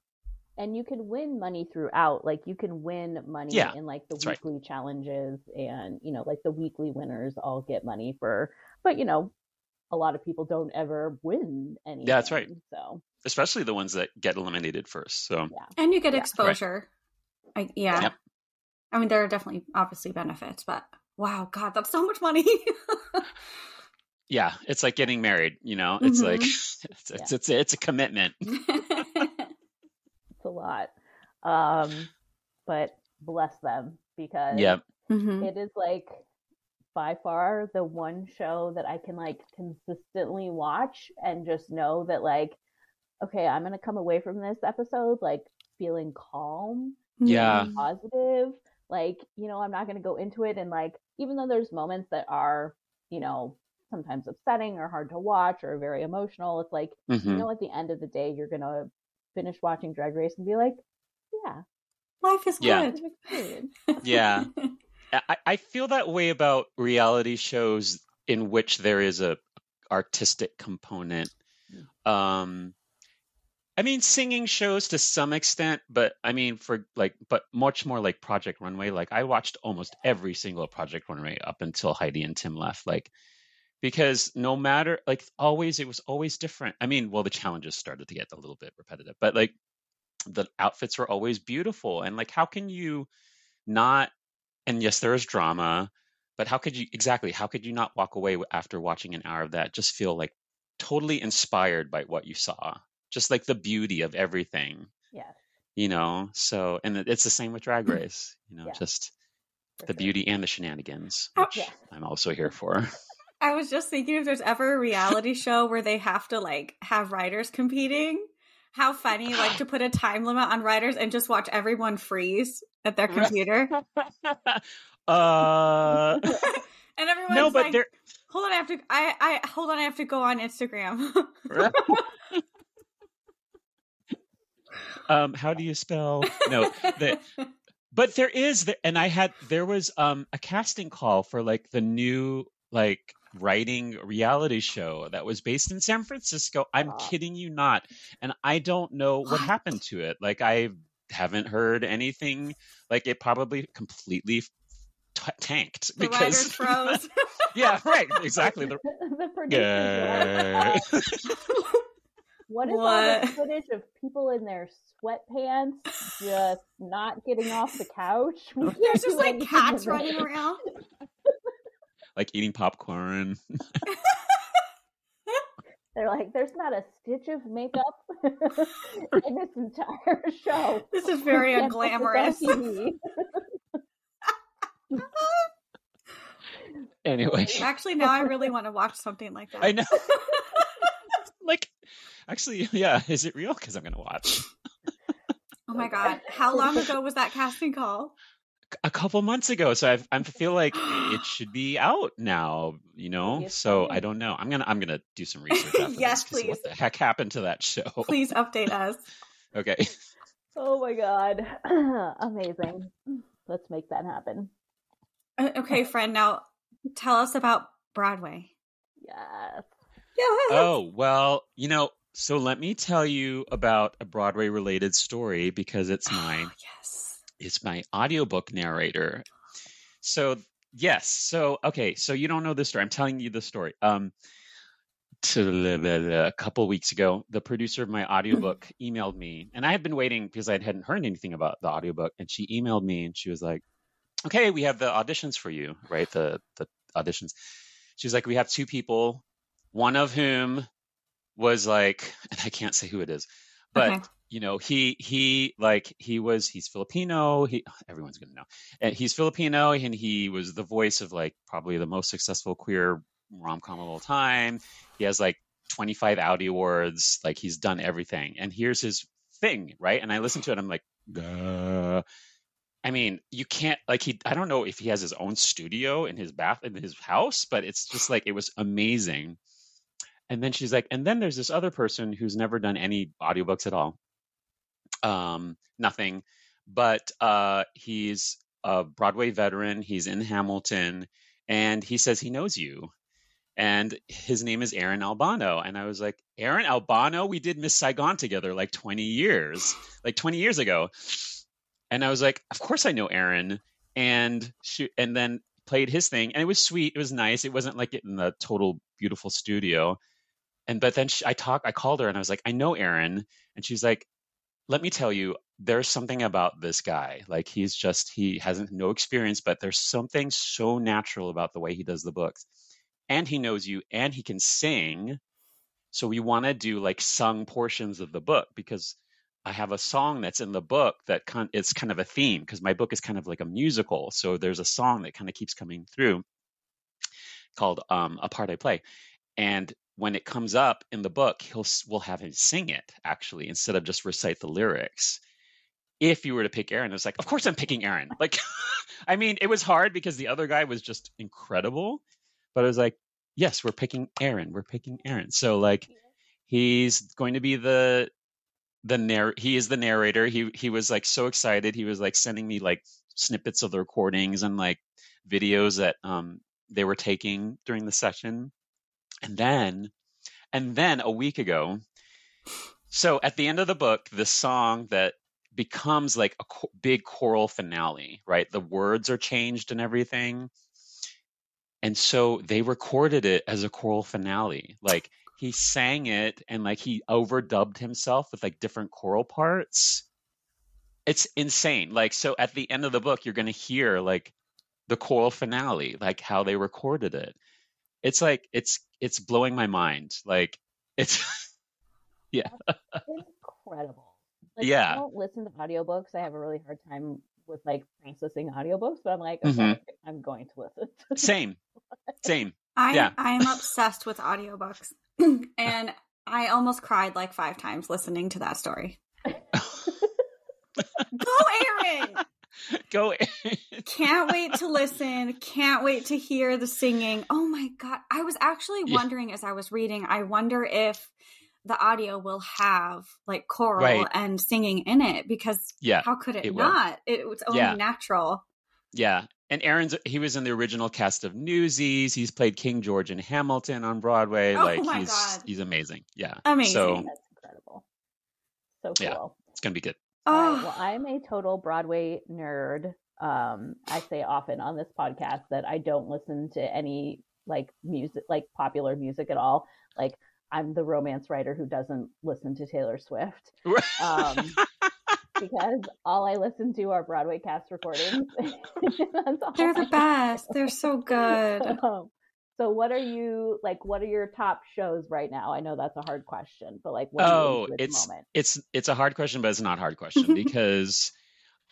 And you can win money throughout like you can win money Yeah, in like the that's right. weekly challenges and you know like the weekly winners all get money for but you know a lot of people don't ever win any Yeah, that's right. so especially the ones that get eliminated first so yeah and you get Yeah. exposure. I, yeah. Yep. I mean, there are definitely obviously benefits, but wow, God, that's so much money. yeah it's like getting married you know it's Mhm. like it's it's, it's, it's a commitment it's a lot um but bless them because yep Mhm. it is like by far the one show that I can like consistently watch and just know that like okay, I'm going to come away from this episode like feeling calm, Yeah. Positive. Like, you know, I'm not going to go into it and like even though there's moments that are, you know, sometimes upsetting or hard to watch or very emotional, it's like, Mhm. you know, at the end of the day you're going to finish watching Drag Race and be like, yeah, Life is Yeah. good. I've. Yeah. I, I feel that way about reality shows in which there is a artistic component. Um, I mean, singing shows to some extent, but I mean, for like, but much more like Project Runway. Like, I watched almost every single Project Runway up until Heidi and Tim left. Like, because no matter, like, always, it was always different. I mean, well, the challenges started to get a little bit repetitive, but like, the outfits were always beautiful. And like, how can you not and yes there is drama but how could you exactly how could you not walk away after watching an hour of that just feel like totally inspired by what you saw just like the beauty of everything yeah you know so and it's the same with drag race you know Yeah, just the beauty and the shenanigans Oh, which yeah. i'm also here for I was just thinking if there's ever a reality show where they have to like have writers competing, how funny like to put a time limit on writers and just watch everyone freeze at their computer. uh and everyone's no but like, there hold on, I have to I I hold on, I have to go on Instagram. um how do you spell no the but there is the, and i had there was um a casting call for like the new like writing reality show that was based in san francisco i'm Wow. kidding you not and i don't know what, What? happened to it like i haven't heard anything like it probably completely t- tanked the writers because froze. yeah right exactly the, the producers yeah. were like, What is all What? the footage of people in their sweatpants just not getting off the couch? There's just like cats running around. Like eating popcorn They're like, there's not a stitch of makeup in this entire show. This is very We can't put this on unglamorous. Anyway Actually, now I really want to watch something like that. I know. like, actually, yeah. Is it real? Because I'm gonna watch Oh my god. How long ago was that casting call? A couple months ago. So I've, I feel like it should be out now, you know. Yes, So it I don't know. I'm gonna I'm gonna do some research after Yes, this. 'cause please. What the heck happened to that show? Please update us. Okay. Oh my god. Amazing. Let's make that happen. Uh, Okay, friend. Now tell us about Broadway. Yes. Yeah. Oh well, you know. So let me tell you about a Broadway related story because it's my yes. It's my audiobook narrator. So yes, so okay, so you don't know this story. I'm telling you the story. Um, to a couple weeks ago, the producer of my audiobook emailed me, and I had been waiting because I hadn't heard anything about the audiobook, and she emailed me and she was like, "Okay, we have the auditions for you, right? The the auditions." She was like, "We have two people, one of whom was like, and I can't say who it is, but Okay. You know, he he like he was he's Filipino. He everyone's gonna know, and he's Filipino, and he was the voice of like probably the most successful queer rom com of all time. He has like 25 Audie awards. Like he's done everything. And here's his thing, right? And I listen to it. I'm like. I mean, you can't like he. I don't know if he has his own studio in his bath in his house, but it's just like it was amazing. And then she's like, and then there's this other person who's never done any audiobooks at all. Um, nothing. But uh, he's a Broadway veteran. He's in Hamilton, and he says he knows you and his name is Aaron Albano. And I was like, Aaron Albano? We did Miss Saigon together like 20 years, like 20 years ago. And I was like, of course I know Aaron. And she, and then played his thing, and it was sweet. It was nice. It wasn't like in the total beautiful studio. And but then she, I talked, I called her, and I was like, I know Aaron, and she's like, let me tell you, there's something about this guy. Like he's just he hasn't no experience, but there's something so natural about the way he does the books and he knows you and he can sing. So we want to do like sung portions of the book because I have a song that's in the book that kind it's kind of a theme because my book is kind of like a musical. So there's a song that kind of keeps coming through called um, "A Part I Play," and when it comes up in the book, he'll we'll have him sing it actually instead of just recite the lyrics. If you were to pick Aaron, it's like, of course I'm picking Aaron. Like, I mean, it was hard because the other guy was just incredible but I was like, yes, we're picking Aaron. We're picking Aaron. So like he's going to be the the narr he is the narrator. He he was like so excited. He was like sending me like snippets of the recordings and like videos that um they were taking during the session. And then and then a week ago, so at the end of the book, the song that becomes like a co- big choral finale, right? The words are changed and everything. And so they recorded it as a choral finale. Like he sang it and like he overdubbed himself with like different choral parts. It's insane. Like so at the end of the book you're going to hear like the choral finale like how they recorded it. It's like it's it's blowing my mind like it's Yeah. Incredible. Like, Yeah. I don't listen to audiobooks. I have a really hard time with like processing audiobooks, but I'm like, okay, Mhm. I'm going to listen. same same I Yeah. I am obsessed with audiobooks. and I almost cried like five times listening to that story. Go, Aaron! go Can't wait to listen. Can't wait to hear the singing. Oh my god. I was actually Yeah. wondering as I was reading, I wonder if the audio will have like choral Right. and singing in it because yeah how could it, it not? It was only Yeah. natural. Yeah. And Aaron's he was in the original cast of Newsies. He's played King George in Hamilton on Broadway. Oh like my he's God. he's amazing. Yeah. Amazing. So That's incredible. So cool. Yeah. it's gonna be good. Oh, right. Well, I'm a total Broadway nerd. Um, I say often on this podcast that I don't listen to any like music, like popular music at all. Like I'm the romance writer who doesn't listen to Taylor Swift um, because all I listen to are Broadway cast recordings. They're the best. They're so good. Um, so what are you like? What are your top shows right now? I know that's a hard question, but like, what are you oh, into at the it's moment? it's it's a hard question, but it's not a hard question because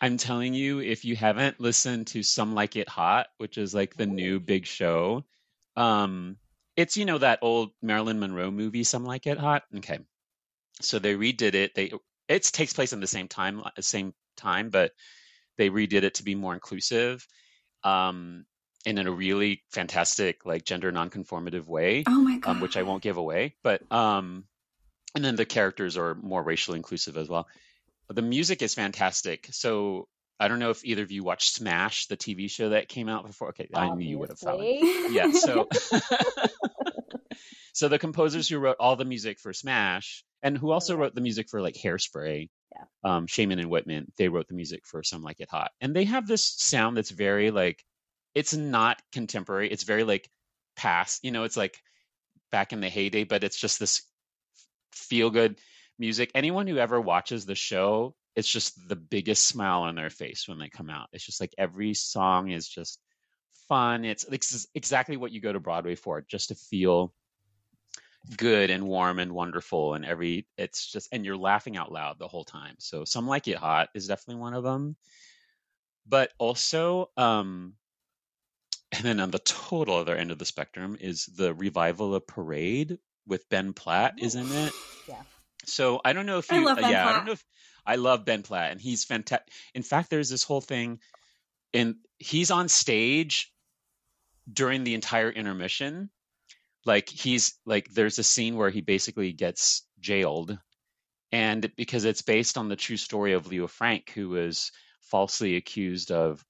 I'm telling you, if you haven't listened to Some Like It Hot, which is like the new big show, um, it's you know that old Marilyn Monroe movie, Some Like It Hot. Okay, so they redid it. They it takes place in the same time, same time, but they redid it to be more inclusive um, and in a really fantastic like gender nonconformative way Oh my god. um, which i won't give away but um, and then the characters are more racially inclusive as well. The music is fantastic. So i don't know if either of you watched smash the tv show that came out before. Okay i knew you would have found it. Yeah so so the composers who wrote all the music for smash and who also wrote the music for like hairspray Yeah. um Shaiman and Wittman they wrote the music for some like it hot. And they have this sound that's very like it's not contemporary it's very like past you know it's like back in the heyday but it's just this feel good music. Anyone who ever watches the show it's just the biggest smile on their face when they come out. It's just like every song is just fun. It's, it's exactly what you go to broadway for just to feel good and warm and wonderful and every it's just and you're laughing out loud the whole time. So some like it hot is definitely one of them but also um and then on the total other end of the spectrum is the revival of parade with ben platt is in it. Yeah. so i don't know if I you love Ben yeah i don't know if i love ben platt and he's fantastic in fact there's this whole thing and he's on stage during the entire intermission. Like he's like there's a scene where he basically gets jailed and because it's based on the true story of leo frank who was falsely accused of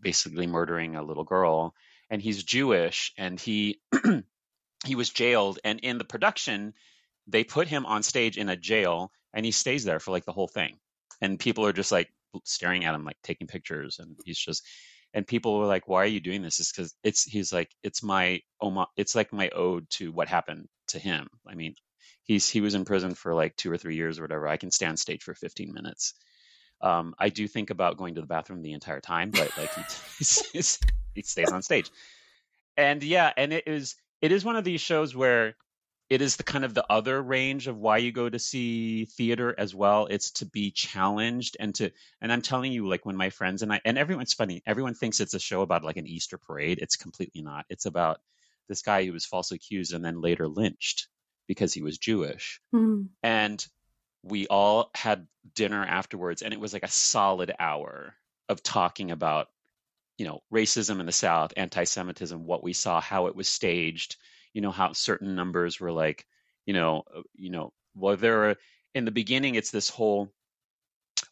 basically murdering a little girl and he's jewish and he he was jailed and in the production they put him on stage in a jail and he stays there for like the whole thing. And people are just like staring at him like taking pictures and he's just and people were like why are you doing this? It's because it's he's like it's my it's like my ode to what happened to him. I mean he's he was in prison for like two or three years or whatever. I can stand stage for 15 minutes um, i do think about going to the bathroom the entire time but like he, he stays on stage. And yeah and it is it is one of these shows where it is the kind of the other range of why you go to see theater as well. It's to be challenged and to and i'm telling you like when my friends and i and everyone's funny. Everyone thinks it's a show about like an easter parade. It's completely not. It's about this guy who was falsely accused and then later lynched because he was jewish. Mm. and we all had dinner afterwards and it was like a solid hour of talking about you know racism in the south anti-semitism what we saw how it was staged you know how certain numbers were like you know uh, you know well there are in the beginning it's this whole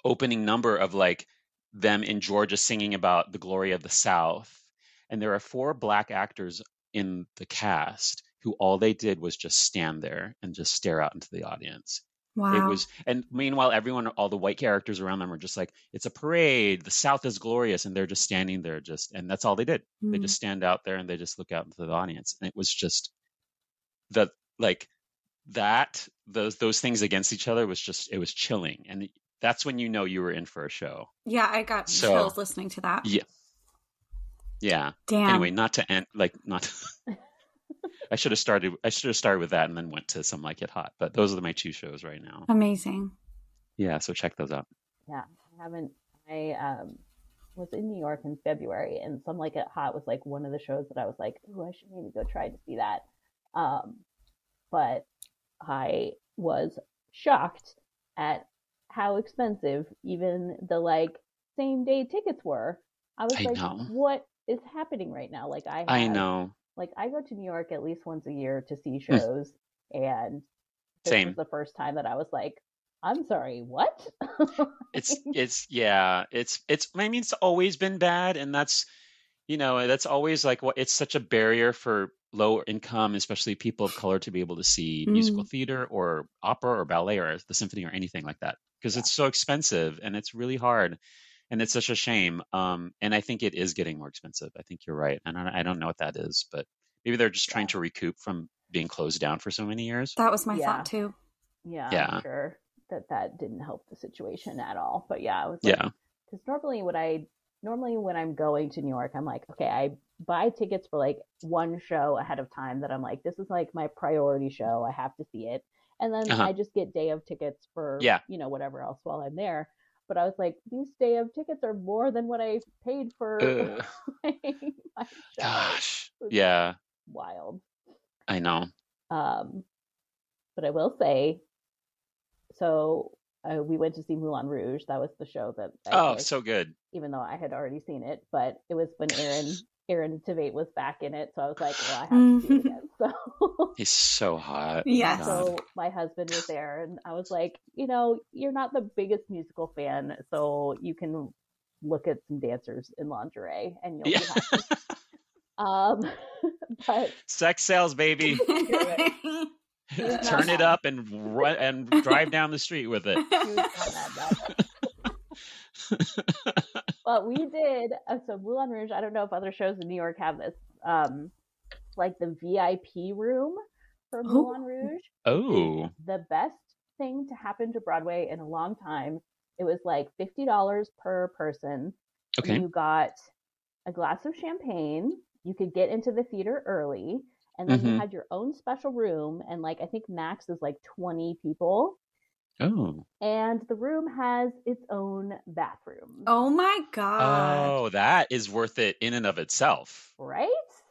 opening number of like them in Georgia singing about the glory of the South. And there are four black actors in the cast who all they did was just stand there and just stare out into the audience. Wow. It was, and meanwhile, everyone, all the white characters around them are just like, it's a parade. The South is glorious. And they're just standing there, just, and that's all they did. They Mm. just stand out there and they just look out into the audience. And it was just the, like, that, those, those things against each other was just, it was chilling. And that's when you know you were in for a show. yeah, I got So- chills listening to that. Yeah. Yeah. Damn. Anyway, not to end, like, not. I should have started. I should have started with that and then went to some like it hot. But those are my two shows right now. Amazing. Yeah, so check those out. Yeah, I haven't. I um was in New York in February, and Some Like It Hot was like one of the shows that I was like, "Ooh, I should maybe go try to see that." Um, but I was shocked at how expensive even the like same day tickets were. I was I like, know. "What is happening right now?" Like I, I know. Like I go to New York at least once a year to see hmm. shows, and this Same. was the first time that I was like, "I'm sorry, what?" It's it's yeah. It's it's. I mean, it's always been bad, and that's you know that's always like what it's such a barrier for low income, especially people of color, to be able to see musical mm-hmm. theater or opera or ballet or the symphony or anything like that because Yeah. it's so expensive and it's really hard. And it's such a shame. Um, and I think it is getting more expensive. I think you're right. And I, I don't know what that is, but maybe they're just trying Yeah. to recoup from being closed down for so many years. That was my Yeah. thought too. yeah, Yeah. I'm sure that that didn't help the situation at all. But yeah, I was like, Yeah. because normally when I normally when I'm going to New York, I'm like, okay, I buy tickets for like one show ahead of time that I'm like, this is like my priority show. I have to see it, and then Uh-huh. I just get day of tickets for Yeah. you know whatever else while I'm there. But I was like, these day of tickets are more than what I paid for my. Gosh. Yeah, wild. I know. Um, but I will say, so uh, we went to see Moulin Rouge. That was the show that. I Oh, picked, so good. even though I had already seen it, but it was when Aaron Aaron Tveit was back in it, so I was like, well, I have to see it again. So. He's so hot. Yes. God. So my husband was there, and I was like, you know, you're not the biggest musical fan, so you can look at some dancers in lingerie, and you'll Yeah. be happy. Um, but Sex sells, baby. Turn it up and run and drive down the street with it. he was not that bad. but we did uh, so Moulin Rouge. I don't know if other shows in New York have this, um, like the VIP room for Oh. Moulin Rouge. Oh, the best thing to happen to Broadway in a long time. It was like fifty dollars per person. okay. You got a glass of champagne. You could get into the theater early, and then you Mhm. had your own special room. And like I think max is like twenty people, Oh, and the room has its own bathroom. oh my god. oh, that is worth it in and of itself. Right?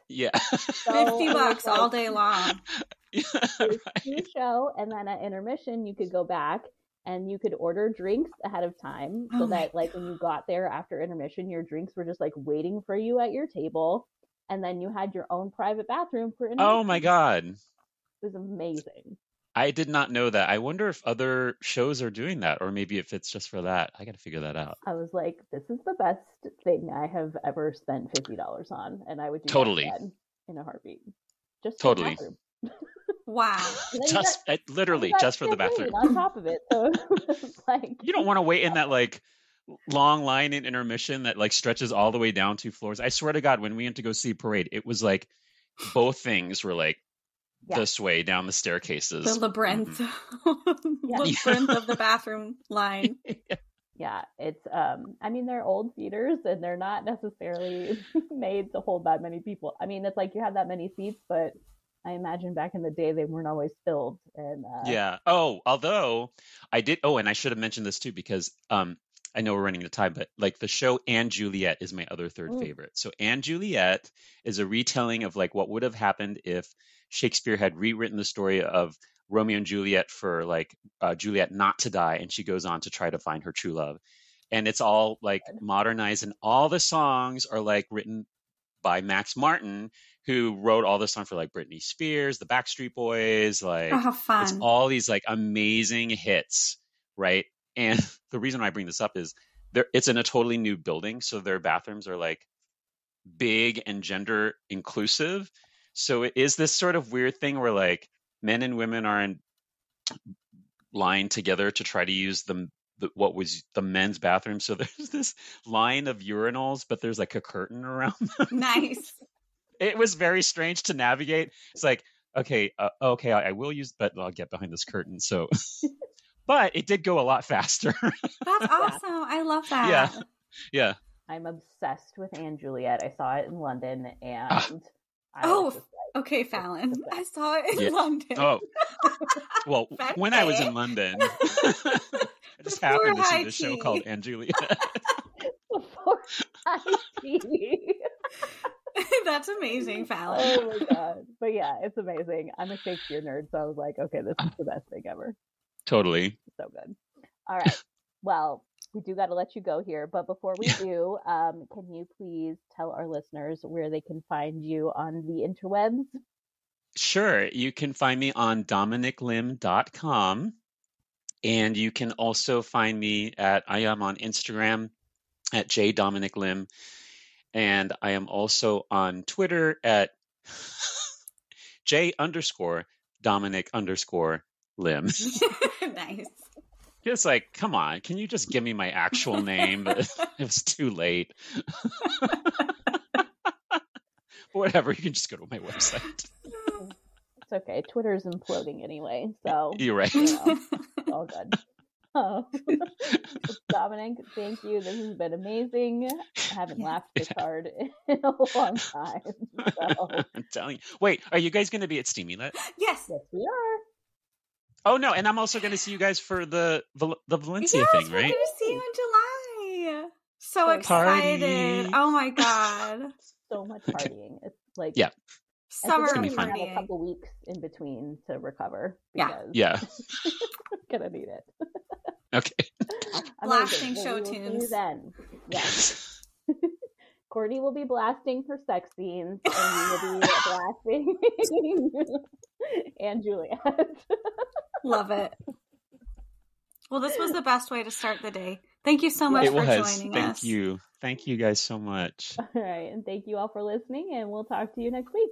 Yeah. So 50 it was bucks all day long. yeah, was right. show, and then at intermission, you could go back and you could order drinks ahead of time, oh so Oh that like when you got there after intermission, your drinks were just like waiting for you at your table, and then you had your own private bathroom for intermission. Oh my God. It was amazing. I did not know that. I wonder if other shows are doing that, or maybe if it's just for that. I got to figure that out. I was like, this is the best thing I have ever spent fifty dollars on, and I would do that Totally. again in a heartbeat. Just Totally. Wow. And then you Just uh, And literally just for the bathroom. on top of it. So like You don't want to wait in that like long line in intermission that like stretches all the way down two floors. I swear to God, when we went to go see Parade, it was like both things were like Yeah. this way down the staircases. The labyrinth. Yeah. labyrinth of the bathroom line. yeah, it's um I mean they're old theaters and they're not necessarily made to hold that many people. I mean it's like you have that many seats, but I imagine back in the day they weren't always filled and uh Yeah. Oh, although I did. Oh, and I should have mentioned this too because um, I know we're running out of time, but like the show and Juliet is my other third Mm. favorite. So and Juliet is a retelling of like what would have happened if Shakespeare had rewritten the story of Romeo and Juliet for like uh, Juliet not to die, and she goes on to try to find her true love. And it's all like modernized, and all the songs are like written by Max Martin, who wrote all the songs for like Britney Spears, the Backstreet Boys, like Oh, it's all these like amazing hits, right? And the reason I bring this up is there it's in a totally new building, so their bathrooms are like big and gender inclusive. So it is this sort of weird thing where like men and women are in line together to try to use the, the what was the men's bathroom. So there's this line of urinals, but there's like a curtain around them nice. it was very strange to navigate. It's like, okay, uh, okay, I, I will use, but I'll get behind this curtain. So, but it did go a lot faster. That's awesome. I love that. Yeah. yeah. I'm obsessed with and Juliet. I saw it in London and Ah. I Oh, like, Okay, Falon. I saw it in Yeah. London. Oh, well, Back when I was in London, I just Before happened to see high this show called and Juliet. before I see. That's amazing, Falon. Oh my god. But yeah, it's amazing. I'm a Shakespeare nerd, so I was like, okay, this is the best thing ever. Totally. So good. All right. Well, we do got to let you go here, but before we Yeah. do, um, can you please tell our listeners where they can find you on the interwebs? Sure. You can find me on dominiclim.com. And you can also find me at, I am on Instagram at jdominiclim. And I am also on Twitter at j underscore dominic underscore lim. nice. Just like, come on, can you just give me my actual name? But it was too late. Whatever, you can just go to my website. It's okay. Twitter's imploding anyway, so You're right. you know, all good. Um, Dominic, thank you. This has been amazing. I haven't Yeah. laughed this hard in a long time. So, I'm telling you. Wait, are you guys going to be at Steamy Lit? yes. yes, we are. Oh no, and I'm also going to see you guys for the the, the Valencia yes, thing, we're right? gonna see you in July. So So excited. Party. Oh my god. So much partying. It's like Yeah. I Summer think gonna we be have a couple weeks in between to recover Yeah. because Yeah. we're gonna need it. Okay. Blasting show Well, see you tunes. Then, yes. Courtney will be blasting her sex scenes, and we will be blasting and Juliet. Love it. Well, this was the best way to start the day. Thank you so much it for was. joining Thank us. Thank you. Thank you guys so much. All right, and thank you all for listening, and we'll talk to you next week.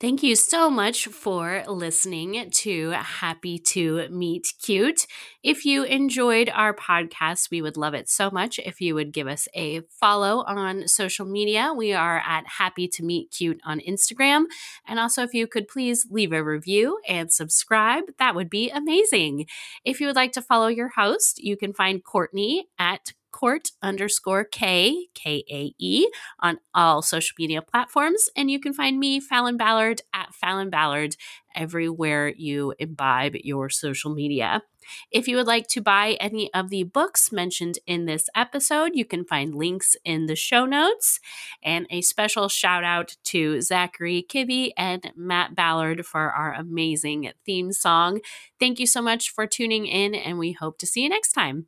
Thank you so much for listening to Happy to Meet Cute. If you enjoyed our podcast, we would love it so much if you would give us a follow on social media. We are at Happy to Meet Cute on Instagram. And also, if you could please leave a review and subscribe, that would be amazing. If you would like to follow your host, you can find Courtney at court underscore K, K A E, on all social media platforms. And you can find me, Falon Ballard, at Falon Ballard, everywhere you imbibe your social media. If you would like to buy any of the books mentioned in this episode, you can find links in the show notes. And a special shout out to Zachary Kibbe and Matt Ballard for our amazing theme song. Thank you so much for tuning in, and we hope to see you next time.